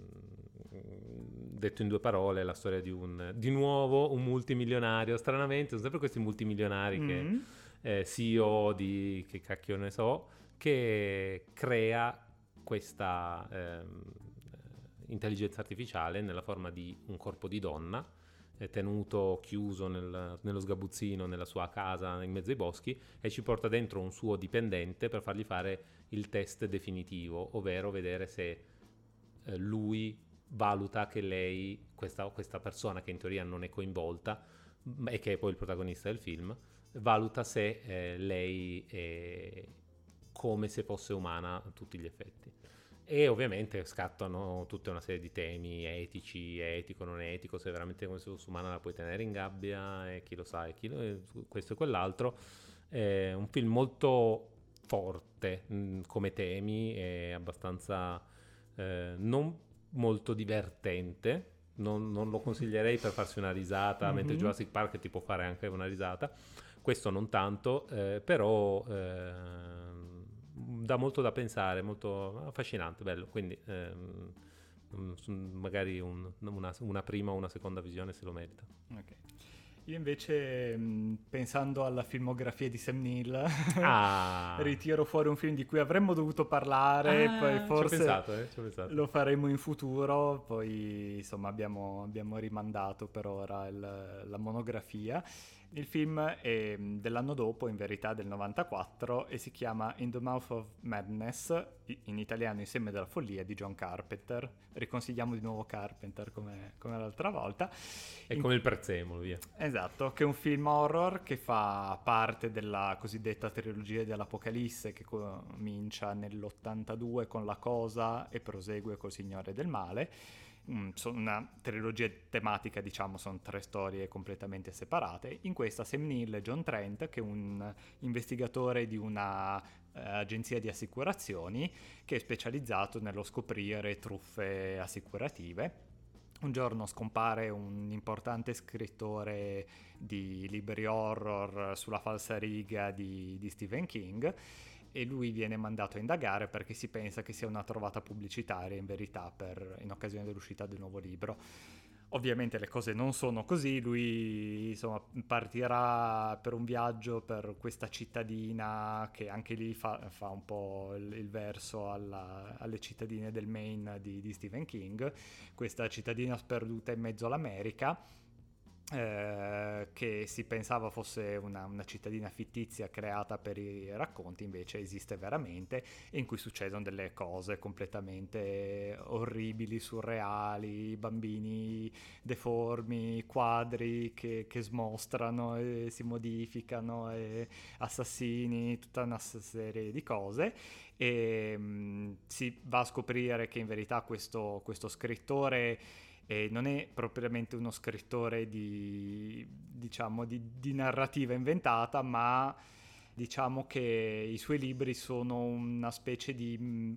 detto in due parole, la storia di un, di nuovo, un multimilionario, stranamente, sono sempre questi multimilionari mm-hmm. che, eh, CEO di, che cacchio ne so, che crea questa eh, intelligenza artificiale nella forma di un corpo di donna tenuto chiuso nel, nello sgabuzzino nella sua casa in mezzo ai boschi e ci porta dentro un suo dipendente per fargli fare il test definitivo, ovvero vedere se eh, lui valuta che lei, questa, questa, persona che in teoria non è coinvolta e che è poi il protagonista del film, valuta se eh, lei è come se fosse umana a tutti gli effetti. E ovviamente scattano tutta una serie di temi etici, etico, non etico, se veramente come se fosse umana la puoi tenere in gabbia e chi lo sa, e chi lo, questo e quell'altro. È un film molto forte mh, come temi, è abbastanza eh, non molto divertente. Non, non, lo consiglierei per farsi una risata, mm-hmm. mentre Jurassic Park ti può fare anche una risata. Questo non tanto, eh, però eh, dà molto da pensare, molto affascinante, bello. Quindi ehm, magari un, una, una, prima o una seconda visione se lo merita. Ok. Io invece, pensando alla filmografia di Sam Neill, ah. ritiro fuori un film di cui avremmo dovuto parlare, ah, poi forse pensato, eh, lo faremo in futuro, poi insomma abbiamo, abbiamo rimandato per ora il, la monografia. Il film è dell'anno dopo, in verità del 94, e si chiama In the Mouth of Madness, in italiano Insieme della follia, di John Carpenter. Riconsigliamo di nuovo Carpenter come, come l'altra volta. È in... come il prezzemolo, via. Esatto, che è un film horror che fa parte della cosiddetta trilogia dell'Apocalisse, che comincia nell'82 con La Cosa e prosegue col Signore del Male una trilogia tematica, diciamo, sono tre storie completamente separate. In questa Sam Neill e John Trent, che è un investigatore di una eh, agenzia di assicurazioni che è specializzato nello scoprire truffe assicurative. Un giorno scompare un importante scrittore di libri horror sulla falsariga di, di Stephen King e lui viene mandato a indagare perché si pensa che sia una trovata pubblicitaria in verità per, in occasione dell'uscita del nuovo libro. Ovviamente le cose non sono così, lui insomma, partirà per un viaggio per questa cittadina che anche lì fa, fa un po' il, il verso alla, alle cittadine del Maine di, di Stephen King, questa cittadina sperduta in mezzo all'America eh, che si pensava fosse una, una, cittadina fittizia creata per i racconti, invece esiste veramente in cui succedono delle cose completamente orribili, surreali, bambini deformi, quadri che, che smostrano e si modificano, e assassini, tutta una serie di cose. E mh, mm, si va a scoprire che in verità questo, questo scrittore e non è propriamente uno scrittore di, diciamo, di, di, narrativa inventata, ma diciamo che i suoi libri sono una specie di mm,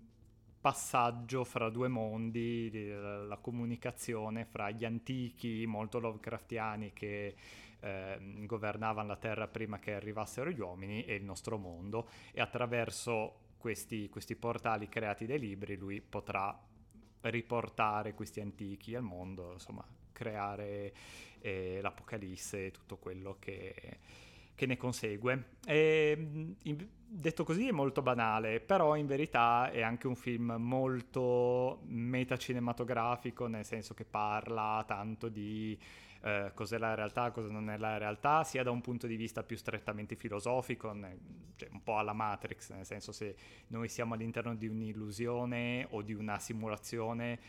passaggio fra due mondi, la comunicazione fra gli antichi, molto Lovecraftiani che eh, governavano la Terra prima che arrivassero gli uomini e il nostro mondo. E attraverso questi, questi portali creati dai libri lui potrà riportare questi antichi al mondo, insomma, creare eh, l'Apocalisse e tutto quello che, che ne consegue. E, in, detto così è molto banale, però in verità è anche un film molto metacinematografico, nel senso che parla tanto di eh, cos'è la realtà, cosa non è la realtà, sia da un punto di vista più strettamente filosofico, cioè un po' alla Matrix, nel senso se noi siamo all'interno di un'illusione o di una simulazione,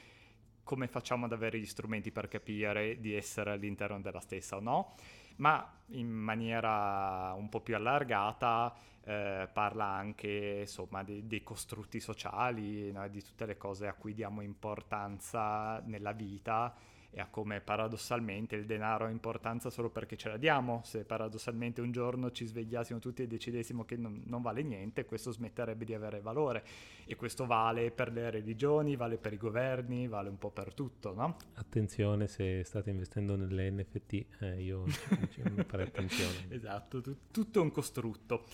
come facciamo ad avere gli strumenti per capire di essere all'interno della stessa o no? Ma in maniera un po' più allargata eh, parla anche insomma dei, dei costrutti sociali, no? di tutte le cose a cui diamo importanza nella vita e a come paradossalmente il denaro ha importanza solo perché ce la diamo. Se paradossalmente un giorno ci svegliassimo tutti e decidessimo che non, non, vale niente, questo smetterebbe di avere valore. E questo vale per le religioni, vale per i governi, vale un po' per tutto, no? Attenzione se state investendo nelle NFT, eh, io farei attenzione. esatto, tu, tutto è un costrutto.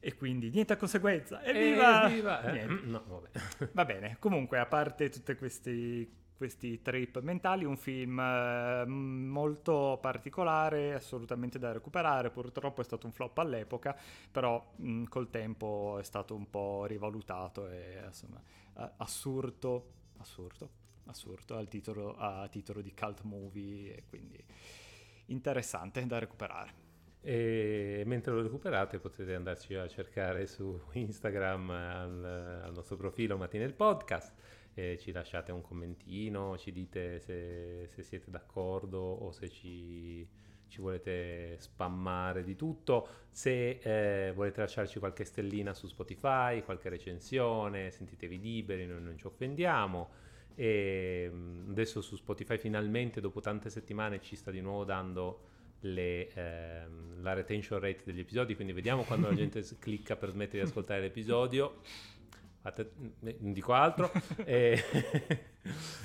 E quindi niente a conseguenza. Evviva! Evviva! Eh, no, Va bene, comunque a parte tutti questi questi trip mentali, un film eh, molto particolare, assolutamente da recuperare, purtroppo è stato un flop all'epoca, però mh, col tempo è stato un po' rivalutato e insomma assurdo, assurdo, assurdo al titolo, a titolo di cult movie e quindi interessante da recuperare. E mentre lo recuperate potete andarci a cercare su Instagram al, al nostro profilo Mattina il Podcast eh, ci lasciate un commentino, ci dite se, se siete d'accordo o se ci, ci, volete spammare di tutto, se eh, volete lasciarci qualche stellina su Spotify, qualche recensione, sentitevi liberi, noi non ci offendiamo. E mm, adesso su Spotify finalmente dopo tante settimane ci sta di nuovo dando le, ehm, la retention rate degli episodi, quindi vediamo quando la gente clicca per smettere di ascoltare l'episodio non dico altro. e,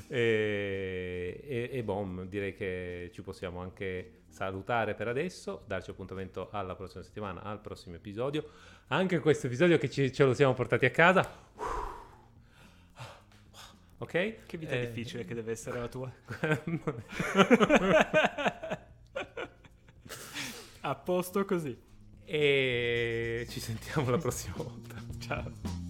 e, e, e bom, direi che ci possiamo anche salutare per adesso, darci appuntamento alla prossima settimana, al prossimo episodio. Anche questo episodio che ci, ce lo siamo portati a casa. Ok? Che vita eh... difficile che deve essere la tua. a posto così. E ci sentiamo la prossima volta. Ciao.